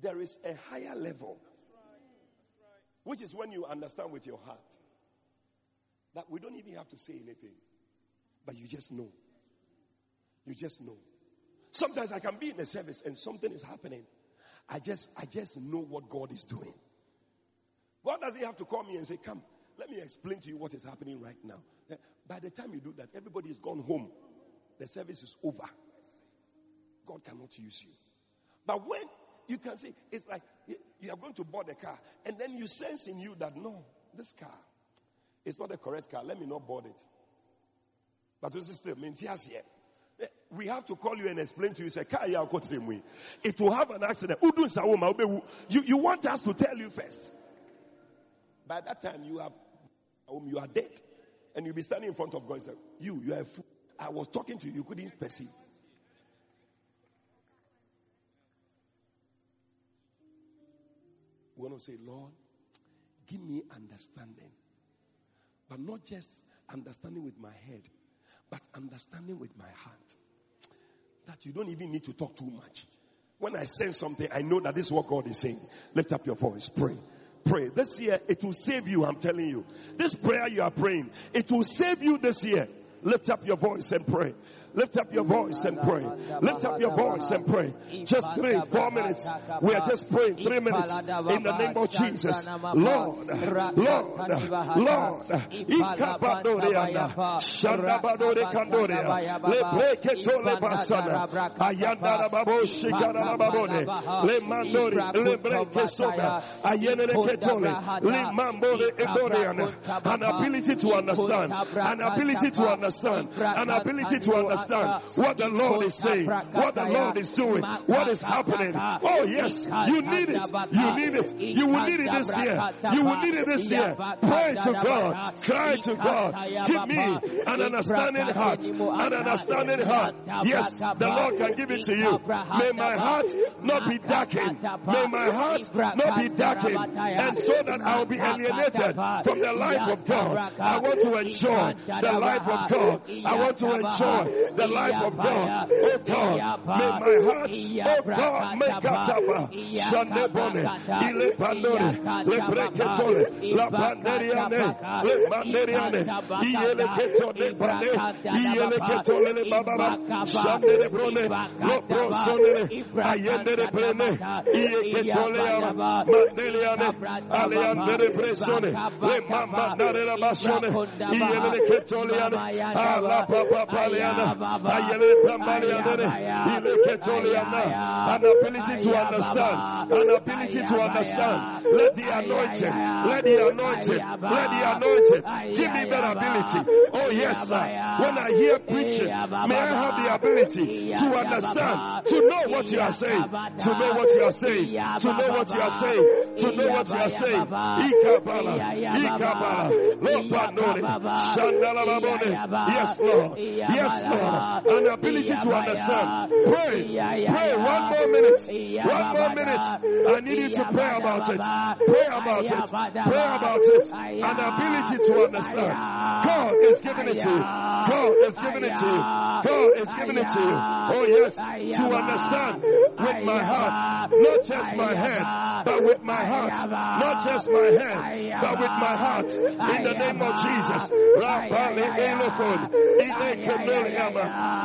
There is a higher level, which is when you understand with your heart that we don't even have to say anything, but you just know. You just know. Sometimes I can be in a service and something is happening. I just, I just know what God is doing. God doesn't have to call me and say, Come, let me explain to you what is happening right now. Eh, by the time you do that, everybody is gone home. The service is over. God cannot use you. But when you can see, it's like you are going to board a car, and then you sense in you that no, this car is not the correct car. Let me not board it. But this is still means yes, here. Eh, we have to call you and explain to you, say, car it will have an accident. You, you want us to tell you first. By that time, you are, um, you are dead. And you'll be standing in front of God and say, You, you are a fool. I was talking to you, you couldn't perceive. We want to say, Lord, give me understanding. But not just understanding with my head, but understanding with my heart. That you don't even need to talk too much. When I say something, I know that this is what God is saying. Lift up your voice, pray. Pray. This year, it will save you, I'm telling you. This prayer you are praying, it will save you this year. Lift up your voice and pray. Lift up your voice and pray. Lift up your voice and pray. Just three, four minutes. We are just praying three minutes. In the name of Jesus. Lord, Lord, Lord, Ikabadoriana, Shandabadore Kandoria, Lebreketole Basana, Ayandara Babo Shikara Babone, Le Mandori, Lebrekesoda, Ayene Ketole, Le Mambore Eboriana, an ability to understand, an ability to understand, an ability to understand understand what the Lord is saying, what the Lord is doing, what is happening. Oh yes, you need it. You need it. You will need it this year. You will need it this year. Pray to God. Cry to God. Give me an understanding heart. An understanding heart. Yes, the Lord can give it to you. May my heart not be darkened. May my heart not be darkened. And so that I will be alienated from the life of God. I want to enjoy the life of God. I want to enjoy the life of oh God. Oh God, may my heart, oh God, make katapa, shandebone, ile pandore, le breketole, la panderiane, le manderiane, iele ketole bane, iele ketole le bababa, shandere brone, lo prosonere, ayendere brene, iye ketole mandeliane, aleandere presone, le mamandare la basone, iele ketole yane, ala papa paleana, an ability to understand, an ability to understand. Let the anointing, let the anointing, let the anointing give me that ability. Oh yes, sir. When I hear preaching, may I have the ability to understand, to know what you are saying, to know what you are saying, to know what you are saying, to know what you are saying. Ikabala, Ikabala, Yes, Lord. Yes, Lord an ability to understand. Pray. Pray. One more minute. One more minute. I need you to pray about it. Pray about it. Pray about it. An ability to understand. God is giving it to you. God is giving it to you. God is giving it to you. Oh yes. To understand with my heart. Not just my head, but with my heart. Not just my head, but with my heart. In the name of Jesus.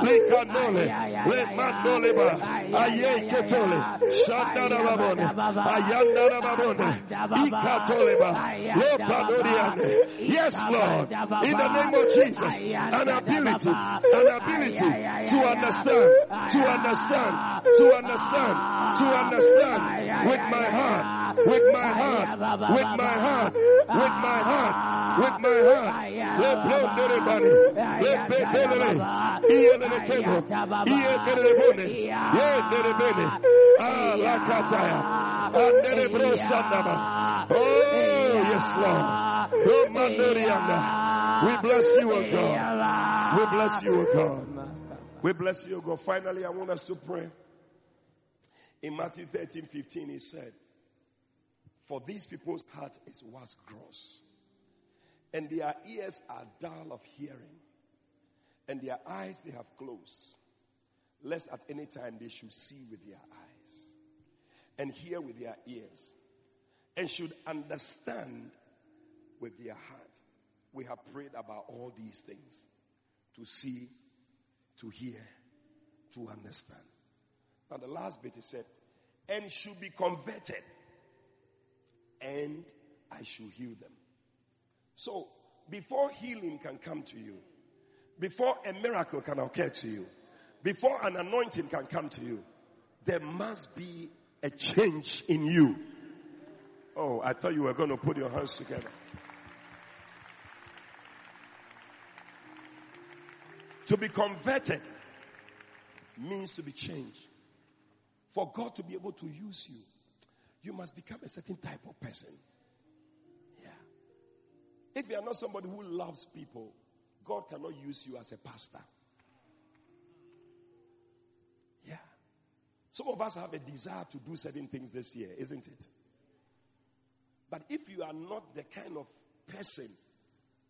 Likanole, Le Mandoleba, Aye Ketole, Shandara Babone, Ayandara Babone, Ikatoleba, Lopadoriane. Yes, Lord, in the name of Jesus, an ability, an ability to understand, to understand, to understand, to understand with my heart, with my heart, with my heart, with my heart, with my heart. Le blondere bani, le bebelele, iye le kebo, iye kere bone, ye nere bene, ah la kataya, andere bro sandama. Oh yes, Lord. Oh. We bless you, O God. We bless you, O God. We bless you, O God. Finally, I want us to pray. In Matthew 13, 15, he said, For these people's heart is what's gross, and their ears are dull of hearing, and their eyes they have closed, lest at any time they should see with their eyes, and hear with their ears, and should understand with their heart. We have prayed about all these things to see, to hear, to understand. Now, the last bit is said, and should be converted, and I should heal them. So, before healing can come to you, before a miracle can occur to you, before an anointing can come to you, there must be a change in you. Oh, I thought you were going to put your hands together. To be converted means to be changed. For God to be able to use you, you must become a certain type of person. Yeah. If you are not somebody who loves people, God cannot use you as a pastor. Yeah. Some of us have a desire to do certain things this year, isn't it? But if you are not the kind of person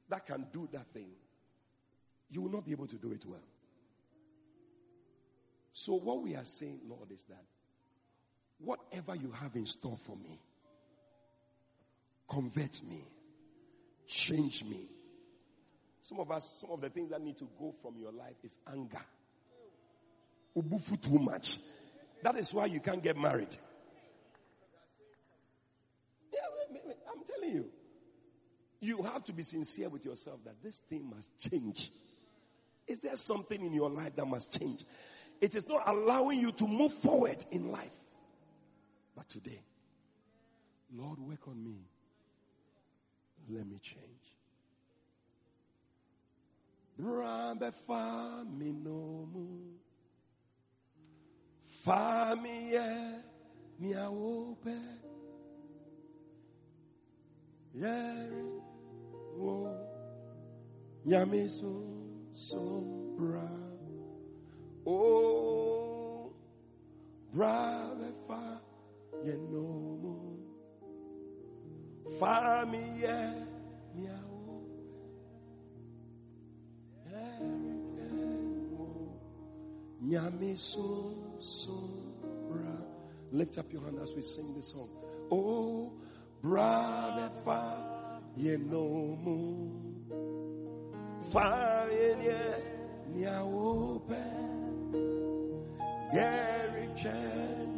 that can do that thing, you will not be able to do it well. So, what we are saying, Lord, is that whatever you have in store for me, convert me, change me. Some of us, some of the things that need to go from your life is anger. Ubufu too much. That is why you can't get married. Yeah, I'm telling you. You have to be sincere with yourself that this thing must change. Is there something in your life that must change? It is not allowing you to move forward in life. But today, Lord, work on me. Let me change. Brabe fami nomu Fami ye ni awope Yeri wo. So bra. Oh Brabe fa ye nomu Fami ye ni awope Lift up your hand as we sing this song. Oh, brother, fa ye no mu, fa ye ni ope, Gary Chen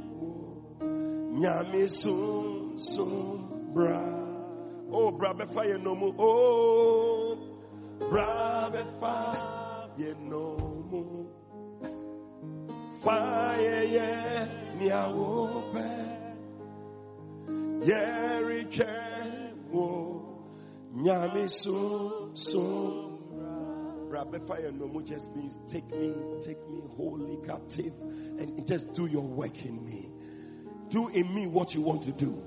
sun bra. Oh, brother, fa oh, ye no mu. Oh, brother, fa ye fire, yeah, niawope, yeri wo, nyami so so. No more just means take me, take me wholly captive, and just do your work in me. Do in me what you want to do.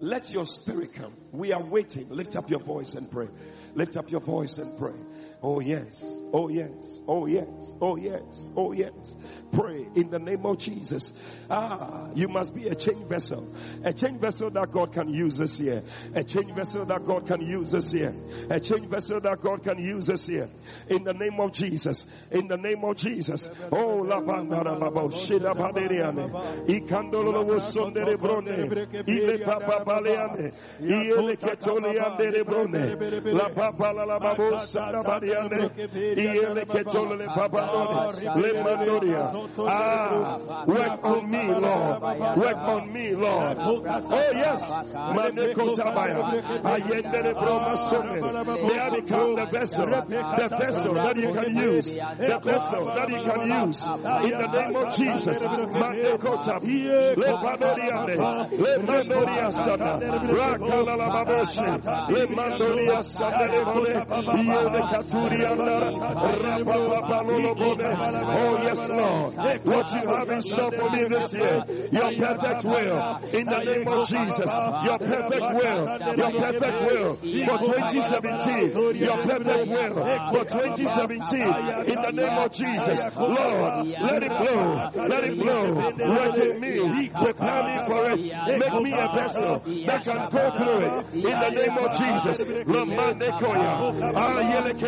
Let your spirit come. We are waiting. Lift up your voice and pray. Lift up your voice and pray. Oh yes. Oh yes. Oh yes. Oh yes. Oh yes. Pray in the name of Jesus. Ah, you must be a change vessel. A change vessel that God can use this year. A change vessel that God can use this year. A change vessel that God can use this year. In the name of Jesus. In the name of Jesus. Oh, la bandara babo shida baderiane. Ikandolo wo sondere brone. Ile papa baleane. Ile ketoliane brone. La papa la babo sada badiane. Ile ketole papa Le mandoria. Ah, work on me, Lord. Work on me, Lord. Oh yes. May I become the vessel, the vessel that you can use, the vessel that you can use. In the name of Jesus. Manekota. Le Padoriane. Le Mandoria Sana. Rakala la Baboshe. Le Mandoria Sana. Le Katuriana. Oh yes, Lord. What you have in store for me this year. Your perfect will. In the name of Jesus. Your perfect will. Your perfect will. For 2017. Your perfect will. For 2017. In the name of Jesus. Lord, let it blow. Let it blow. Work in me. Prepare me for it. Make me a vessel that can go through it. In the name of Jesus.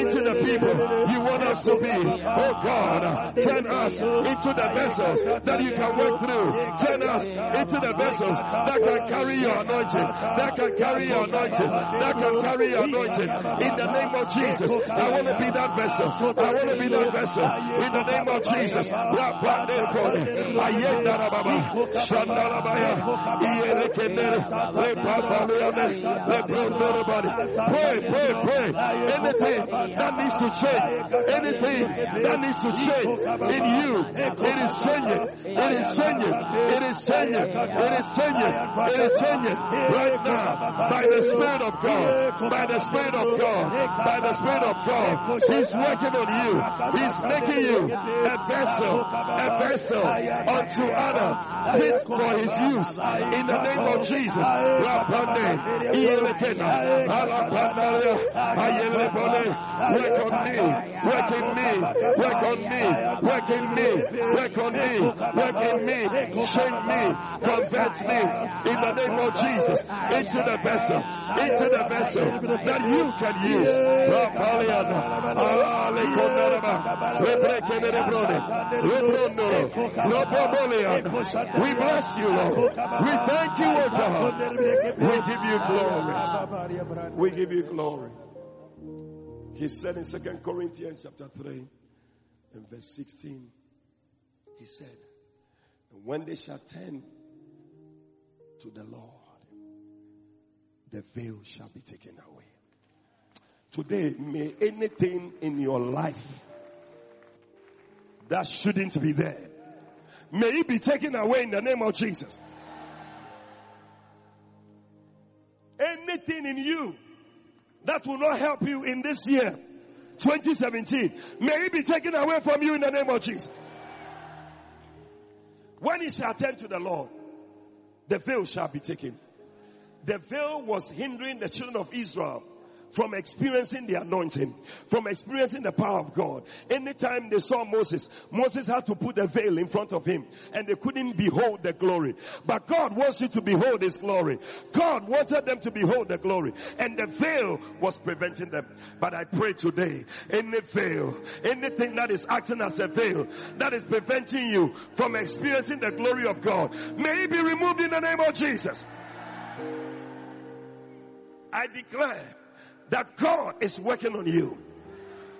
into the people you want us to be. Oh God, turn us into the vessels that you can work through. Turn us into the vessels that can carry your anointing. That can carry your anointing. That can carry your anointing. In the name of Jesus, I want to be that vessel. I want to be that vessel. In the name of Jesus. Pray, pray, pray. Anything that needs to change, anything that needs to change in you, it is changing. It is changing. It is changing. It is changing. It is changing right now by the Spirit of God. By the Spirit of God. By the Spirit of God. He's working on you. He's making you a vessel, a vessel unto honor, fit for His use. In the name of Jesus. Rapande, work on me, work in me, work on me, work in me, work on me, work in me, change me, convert me, in the name of Jesus, into the vessel, into the vessel that you can use. We bless you, Lord. We thank you, O God. We give you glory. We give you glory. He said in Second Corinthians chapter 3 and verse 16, he said, when they shall turn to the Lord, the veil shall be taken away. Today, may anything in your life that shouldn't be there, may it be taken away in the name of Jesus. Anything in you that will not help you in this year, 2017, may it be taken away from you in the name of Jesus. When he shall turn to the Lord, the veil shall be taken. The veil was hindering the children of Israel from experiencing the anointing, from experiencing the power of God. Anytime they saw Moses, Moses had to put a veil in front of him and they couldn't behold the glory. But God wants you to behold his glory. God wanted them to behold the glory and the veil was preventing them. But I pray today, any veil, anything that is acting as a veil that is preventing you from experiencing the glory of God, may it be removed in the name of Jesus. I declare that God is working on you.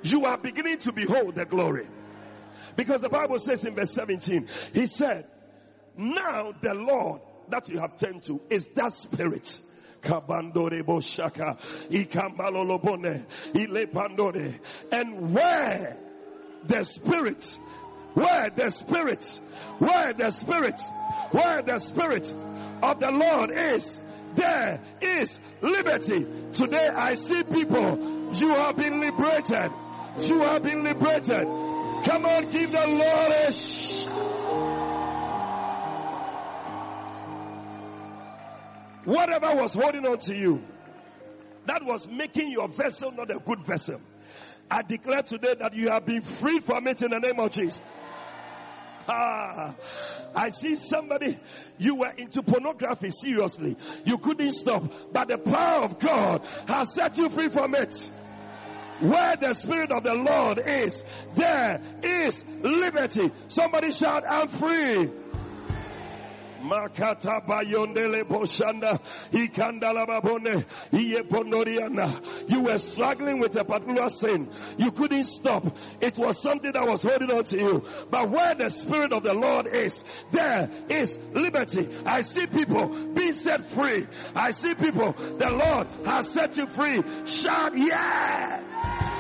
You are beginning to behold the glory. Because the Bible says in verse 17, He said, Now the Lord that you have turned to is that spirit. And where the spirit, where the spirit, where the spirit, where the spirit of the Lord is, there is liberty. Today I see people, you have been liberated. You have been liberated. Come on, give the Lord a Whatever was holding on to you, that was making your vessel not a good vessel. I declare today that you have been freed from it in the name of Jesus. Ah, I see somebody, you were into pornography seriously. You couldn't stop, but the power of God has set you free from it. Where the Spirit of the Lord is, there is liberty. Somebody shout, I'm free. Makata bayondele boshanda ikandala babone iye pondoriana. You were struggling with a particular sin. You couldn't stop. It was something that was holding on to you. But where the Spirit of the Lord is, there is liberty. I see people being set free. I see people, the Lord has set you free. Shout, yeah!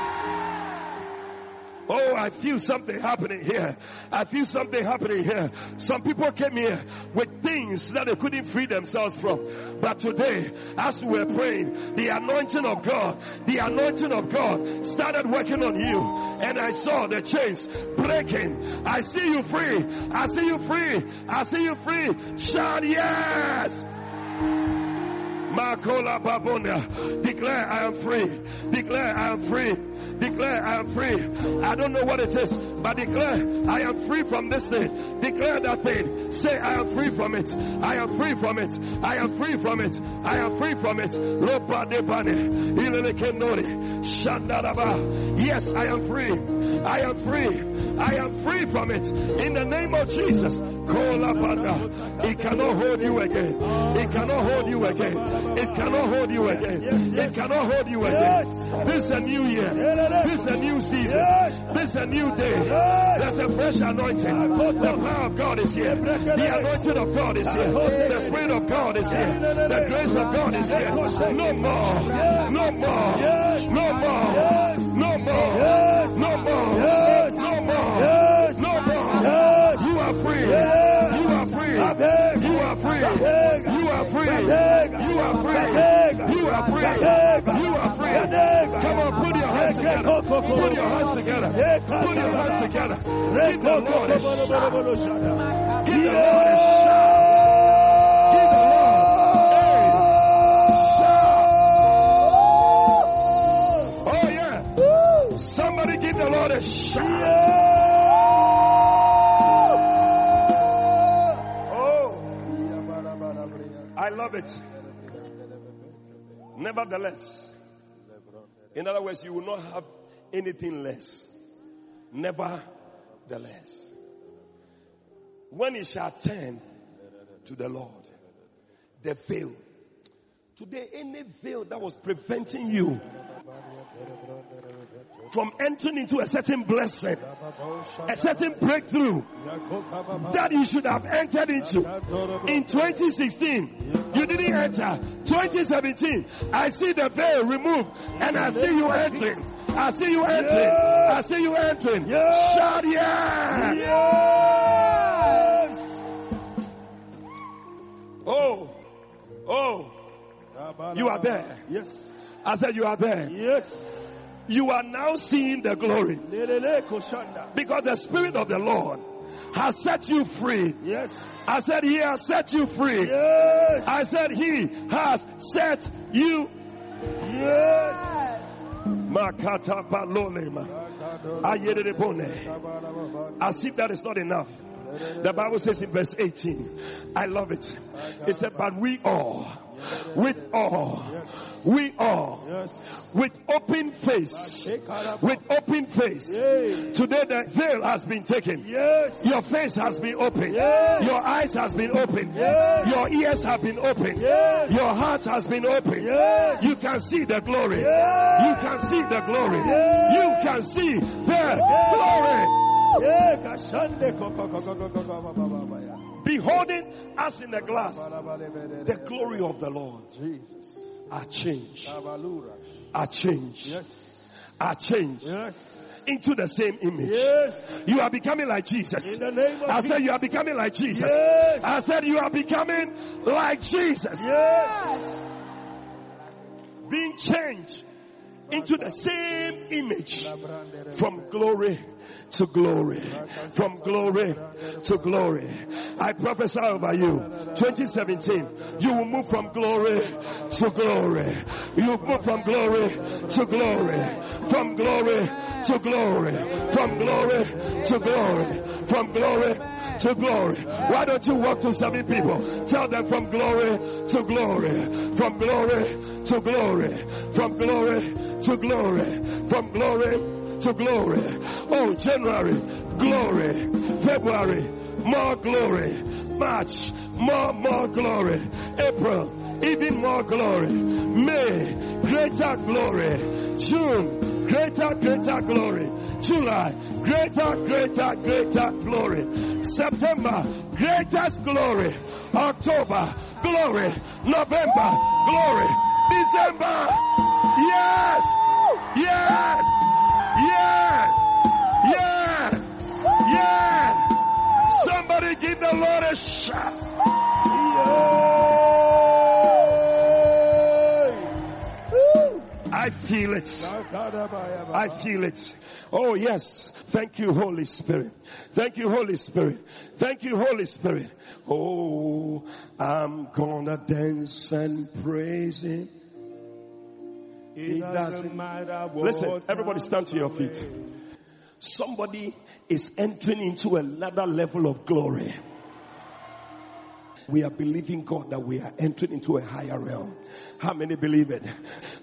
Oh, I feel something happening here. I feel something happening here. Some people came here with things that they couldn't free themselves from. But today, as we were praying, the anointing of God, the anointing of God started working on you. And I saw the chains breaking. I see you free. I see you free. I see you free. Shout yes. Makola Babonia. Declare I am free. Declare I am free. Declare I am free. I don't know what it is, but declare I am free from this thing. Declare that thing. Say I am free from it. I am free from it. I am free from it. I am free from it. Lopa. Yes, I am free. I am free. I am free from it. In the name of Jesus. It cannot hold you again. It cannot hold you again. It cannot hold you again. It cannot hold you again. This is a new year. This is a new season. This is a new day. There's a fresh anointing. The power of God is here. The anointing of God is here. The Spirit of God is here. The grace of God is here. No more. No more. No more. No more. No more. No more. No more. You are free. Free. You are free. You are free. You are free. Come on, put your hands together. Put your hands together. Put your hands together. Give the Lord a shout. Give the Lord a shout. Give the Lord. Hey, shout. Oh yeah. Somebody give the Lord a shout. I love it. Nevertheless, in other words, you will not have anything less. Nevertheless, when it shall turn to the Lord, the veil. Today, any veil that was preventing you from entering into a certain blessing, a certain breakthrough that you should have entered into in 2016, you didn't enter. 2017, I see the veil removed and I see you entering. I see you entering. I see you entering. Yes. Shout yeah. Yes. Oh, oh, you are there. Yes. I said you are there. Yes. You are now seeing the glory because the Spirit of the Lord has set you free. Yes. I said he has set you free. Yes. I said he has set you. Yes. Makata balolema. Ayedebone. As if that is not enough. The Bible says in verse 18, I love it. It said, but we all, with all, we all, Yes. with open face, with open face. Today the veil has been taken. Yes. Your face has been opened. Your eyes has been opened. Your ears have been opened. Your heart has been opened. You can see the glory. You can see the glory. You can see the glory beholding as in a glass the glory of the Lord, Jesus, are changed, are changed, yes. are changed. Yes into the same image. Yes. You are becoming like Jesus. I said you are becoming like Jesus. Yes. I said you are becoming like Jesus. Yes. Being changed into the same image from glory to glory. From glory to glory. I prophesy over you. 2017, you will move from glory to glory. You move from glory to glory. From glory to glory. From glory to glory. From glory to glory. Why don't you walk to seven people? Tell them from glory to glory. From glory to glory. From glory to glory. From glory to glory. Oh, January, glory. February, more glory. March, more, more glory. April, even more glory. May, greater glory. June, greater, greater glory. July, greater, greater, greater glory. September, greatest glory. October, glory. November, glory. December, yes, yes, yes, yes, yes. Somebody give the Lord a shout. I feel it. I feel it. Oh yes. Thank you, Holy Spirit. Thank you, Holy Spirit. Thank you, Holy Spirit. Oh, I'm gonna dance and praise Him. It doesn't matter what Listen, everybody stand to your feet. Somebody is entering into another level of glory. We are believing God that we are entering into a higher realm. How many believe it?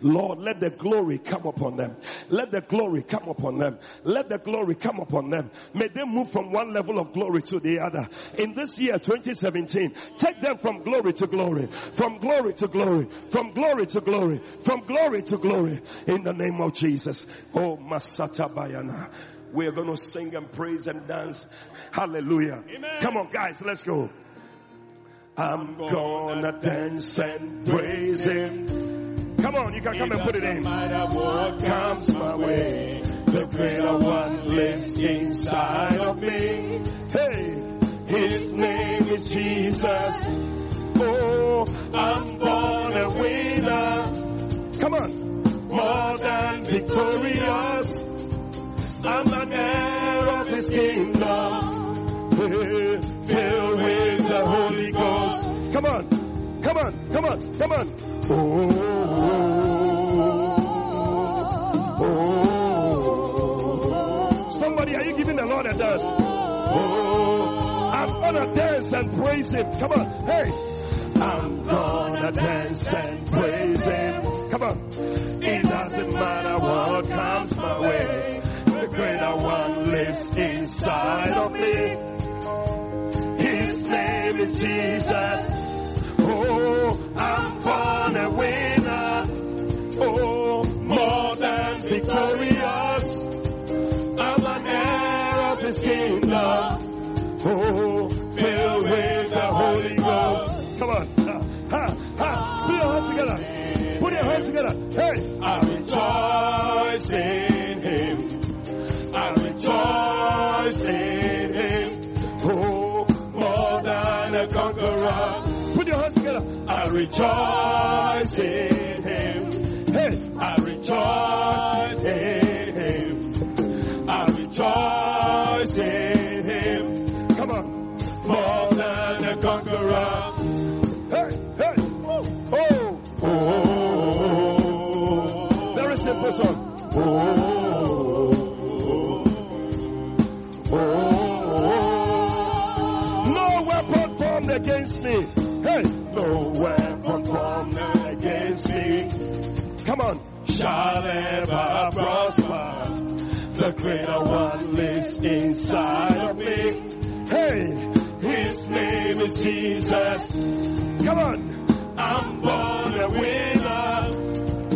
Lord, let the glory come upon them. Let the glory come upon them. Let the glory come upon them. May they move from one level of glory to the other. In this year, 2017, take them from glory to glory, from glory to glory, from glory to glory, from glory to glory. In the name of Jesus. Oh, Masata Bayana. We are going to sing and praise and dance. Hallelujah. Come on, guys, let's go. I'm gonna dance and praise him. Come on, you can come and put it in. matter what comes my way, the greater one lives inside of me. Hey, His name is Jesus. Oh, I'm born a winner, come on. more than victorious. I'm an heir of His kingdom, Filled with the Holy Ghost. Come on, come on, come on, come on. Oh, Oh, Somebody, are you giving the Lord a dance? Oh, I'm gonna dance and praise Him. Come on, hey, I'm gonna dance and praise Him. come on. It doesn't matter what comes my way. The greater one lives inside of me. Name is Jesus. Oh, I'm born a winner. Oh, more than victorious. I'm an heir of His kingdom. Oh, filled with the Holy Ghost. Come on. Ha, ha. Put your hands together. Put your hands together. Hey. I rejoice in him. I rejoice in him. Oh, a conqueror. Put your hands together. I rejoice in him. Hey. I rejoice in him. I rejoice in him. Come on. More than a conqueror. Hey. Hey. Oh. Oh, oh. Very simple song. No against me. Hey. no weapon formed against me Come on. shall ever prosper. The greater one lives inside of me. Hey. His name is Jesus. Come on. I'm born a winner,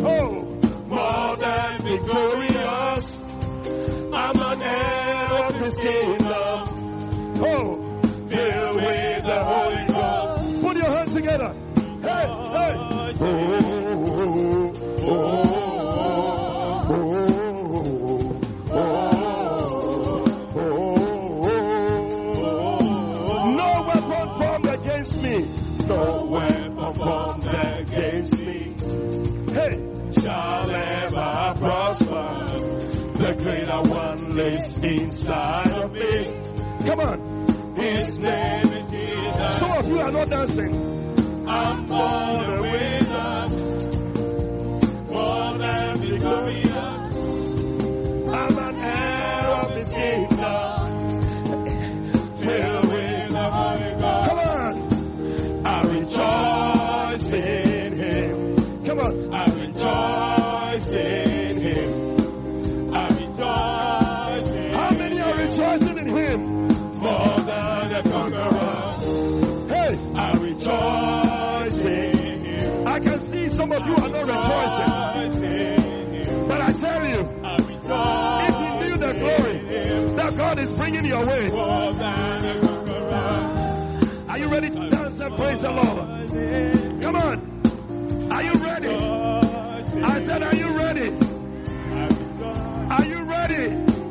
Oh. more than victorious. I'm an heir of His kingdom, Oh. filled with the Holy together. Hey. Hey. Oh, oh, No weapon formed against me. No weapon formed against me Hey. shall ever prosper. The greater one lives inside of me. Come on. His name is Jesus. Some of you are not dancing. Come with us. Come and we go with us I'm an error of this king Come with us Come on. I rejoice God is bringing your way, more than a conqueror. are you ready to dance and praise the Lord? Come on. Are you ready? I said, are you ready? Are you ready?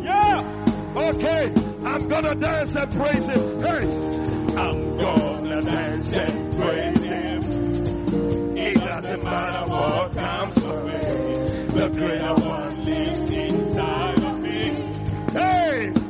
Yeah. Okay. I'm gonna dance and praise Him. Hey. I'm gonna dance and praise Him. It doesn't matter what comes my way. The greater one lives inside of me. Hey.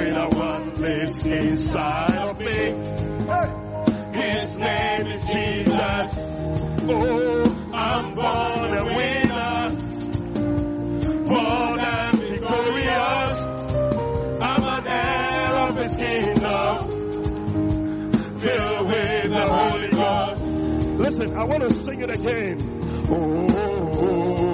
spirit of God lives inside of me. His name is Jesus. Oh, I'm born a winner. born and victorious. I'm an heir of his kingdom. Filled with the Holy Ghost. Listen, I want to sing it again. oh.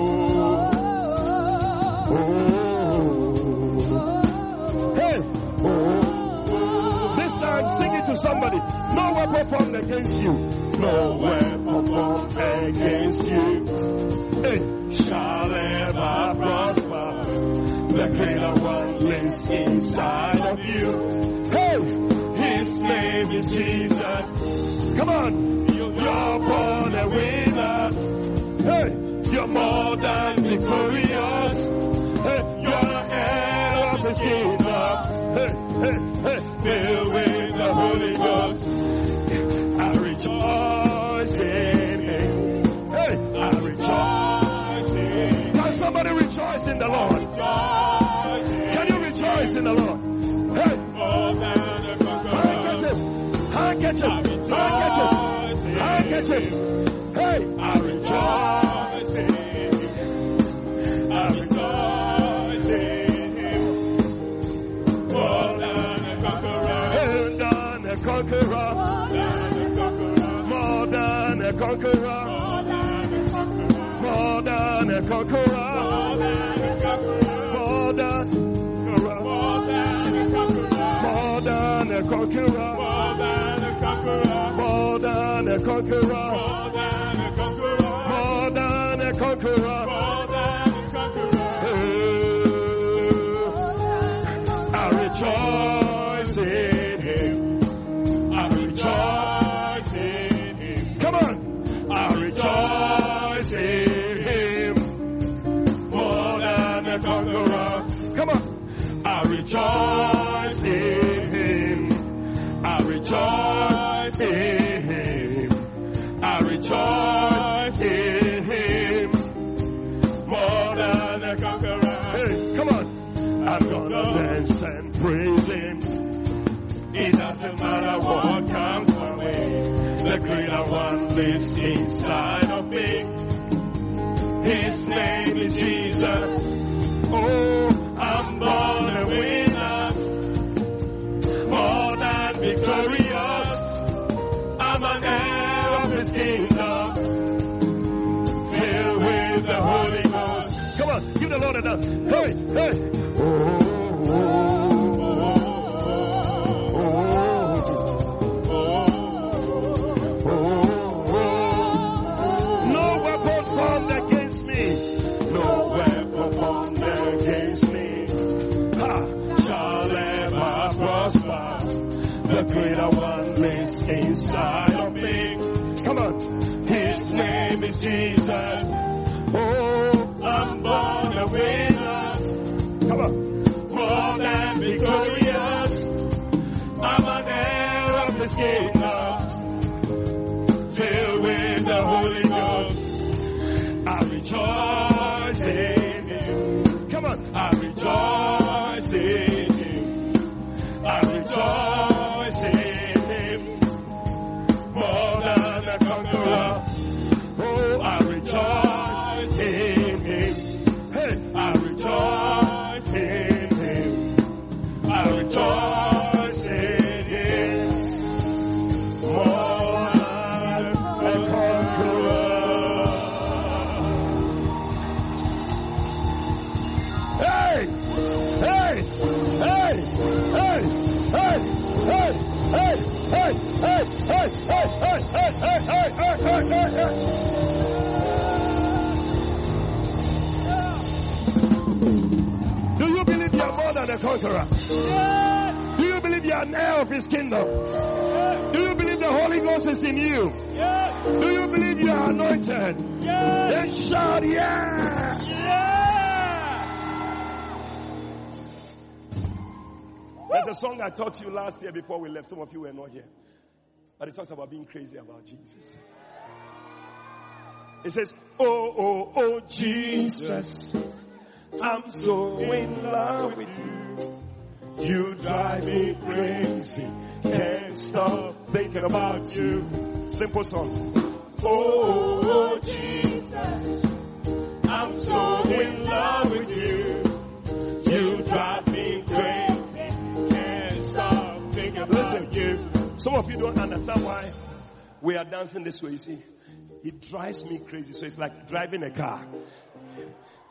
Somebody. No weapon formed against you. No weapon formed against you. Hey, shall ever prosper. The greater one lives inside of you. Hey, his name is Jesus. Come on. You're born a winner. Hey, you're more than victorious. Hey, you're head of the kingdom. Hey, hey, hey, filled with Holy Ghost. I rejoice in Him. Hey, I rejoice in Can somebody rejoice in the Lord? Can you rejoice in the Lord? Hey, handkerchief, handkerchief, handkerchief, handkerchief. Hey, I rejoice in conqueror. More than a conqueror. More than a conqueror. More than more than a conqueror. More than a conqueror. More than a conqueror. Hey, rejoice in Him. I rejoice in Him. I rejoice in Him. More than a conqueror. Hey, come on. I'm gonna dance and praise Him. It doesn't matter what comes my way. The greater one lives inside of me. His name is Jesus. Oh, I'm born on, give the Lord a dance. Hey, hey. Oh, No weapon formed against me. No weapon formed against me. Ha, shall ever prosper. The greater one lives inside of me. Come on. His name is Jesus. Oh, I'm born a winner. Come on. More than victorious. I'm an heir of his kingdom. Filled with the Holy Ghost. I rejoice in him. Come on. I rejoice in him. I rejoice in him. More than a conqueror. Oh, I rejoice conqueror? Do you believe you are an heir of his kingdom? Do you believe the Holy Ghost is in you? Do you believe you are anointed? Then shout, yeah! There's a song I taught you last year before we left. Some of you were not here. But it talks about being crazy about Jesus. It says, Oh, oh, oh, Jesus. I'm so in love with you. You drive me crazy. Can't stop thinking about you. Simple song. Oh, oh, Jesus. I'm so in love with you. You drive me crazy. Can't stop thinking about Listen, you. Some of you don't understand why we are dancing this way. You see, It drives me crazy. So it's like driving a car.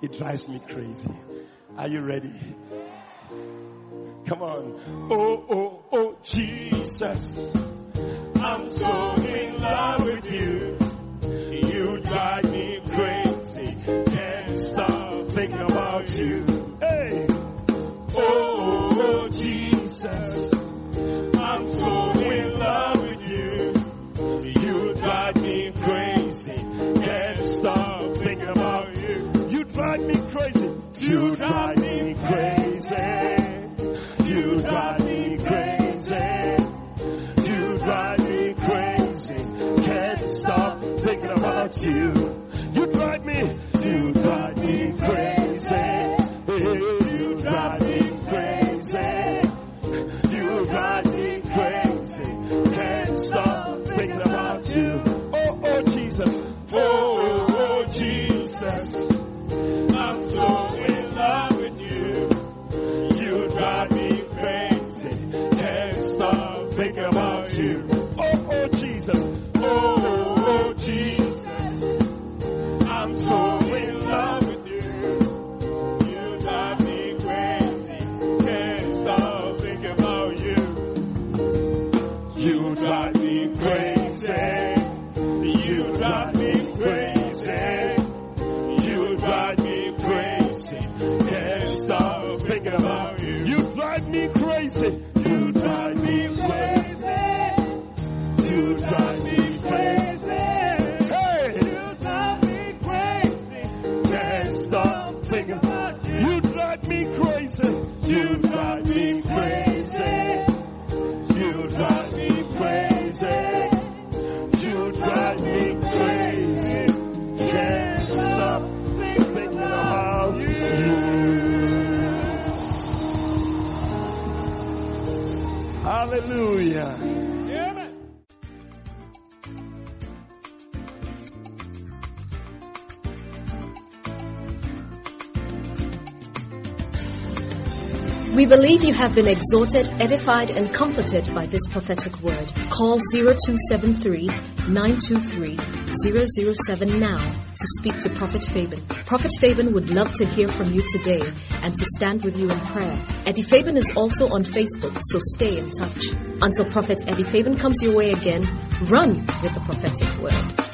It drives me crazy. Are you ready? Come on. Oh, oh, oh, Jesus. I'm so in love with you. You drive me crazy. Can't stop thinking about you. Drive me crazy. You drive me crazy. You drive me crazy. Can't stop thinking about you. You drive me. You drive me crazy. You drive me crazy. You drive me crazy. Can't stop thinking about you. Oh, oh, Jesus. Oh, you. Oh, oh, Jesus. Oh, oh, Jesus. I'm so You drive me crazy. You drive me crazy. You drive me crazy. Can't stop thinking about you. Hallelujah. We believe you have been exhorted, edified, and comforted by this prophetic word. Call 0273 923 007 now to speak to Prophet Fabian. Prophet Fabian would love to hear from you today and to stand with you in prayer. Eddie Fabian is also on Facebook, so stay in touch. Until Prophet Eddie Fabian comes your way again, run with the prophetic word.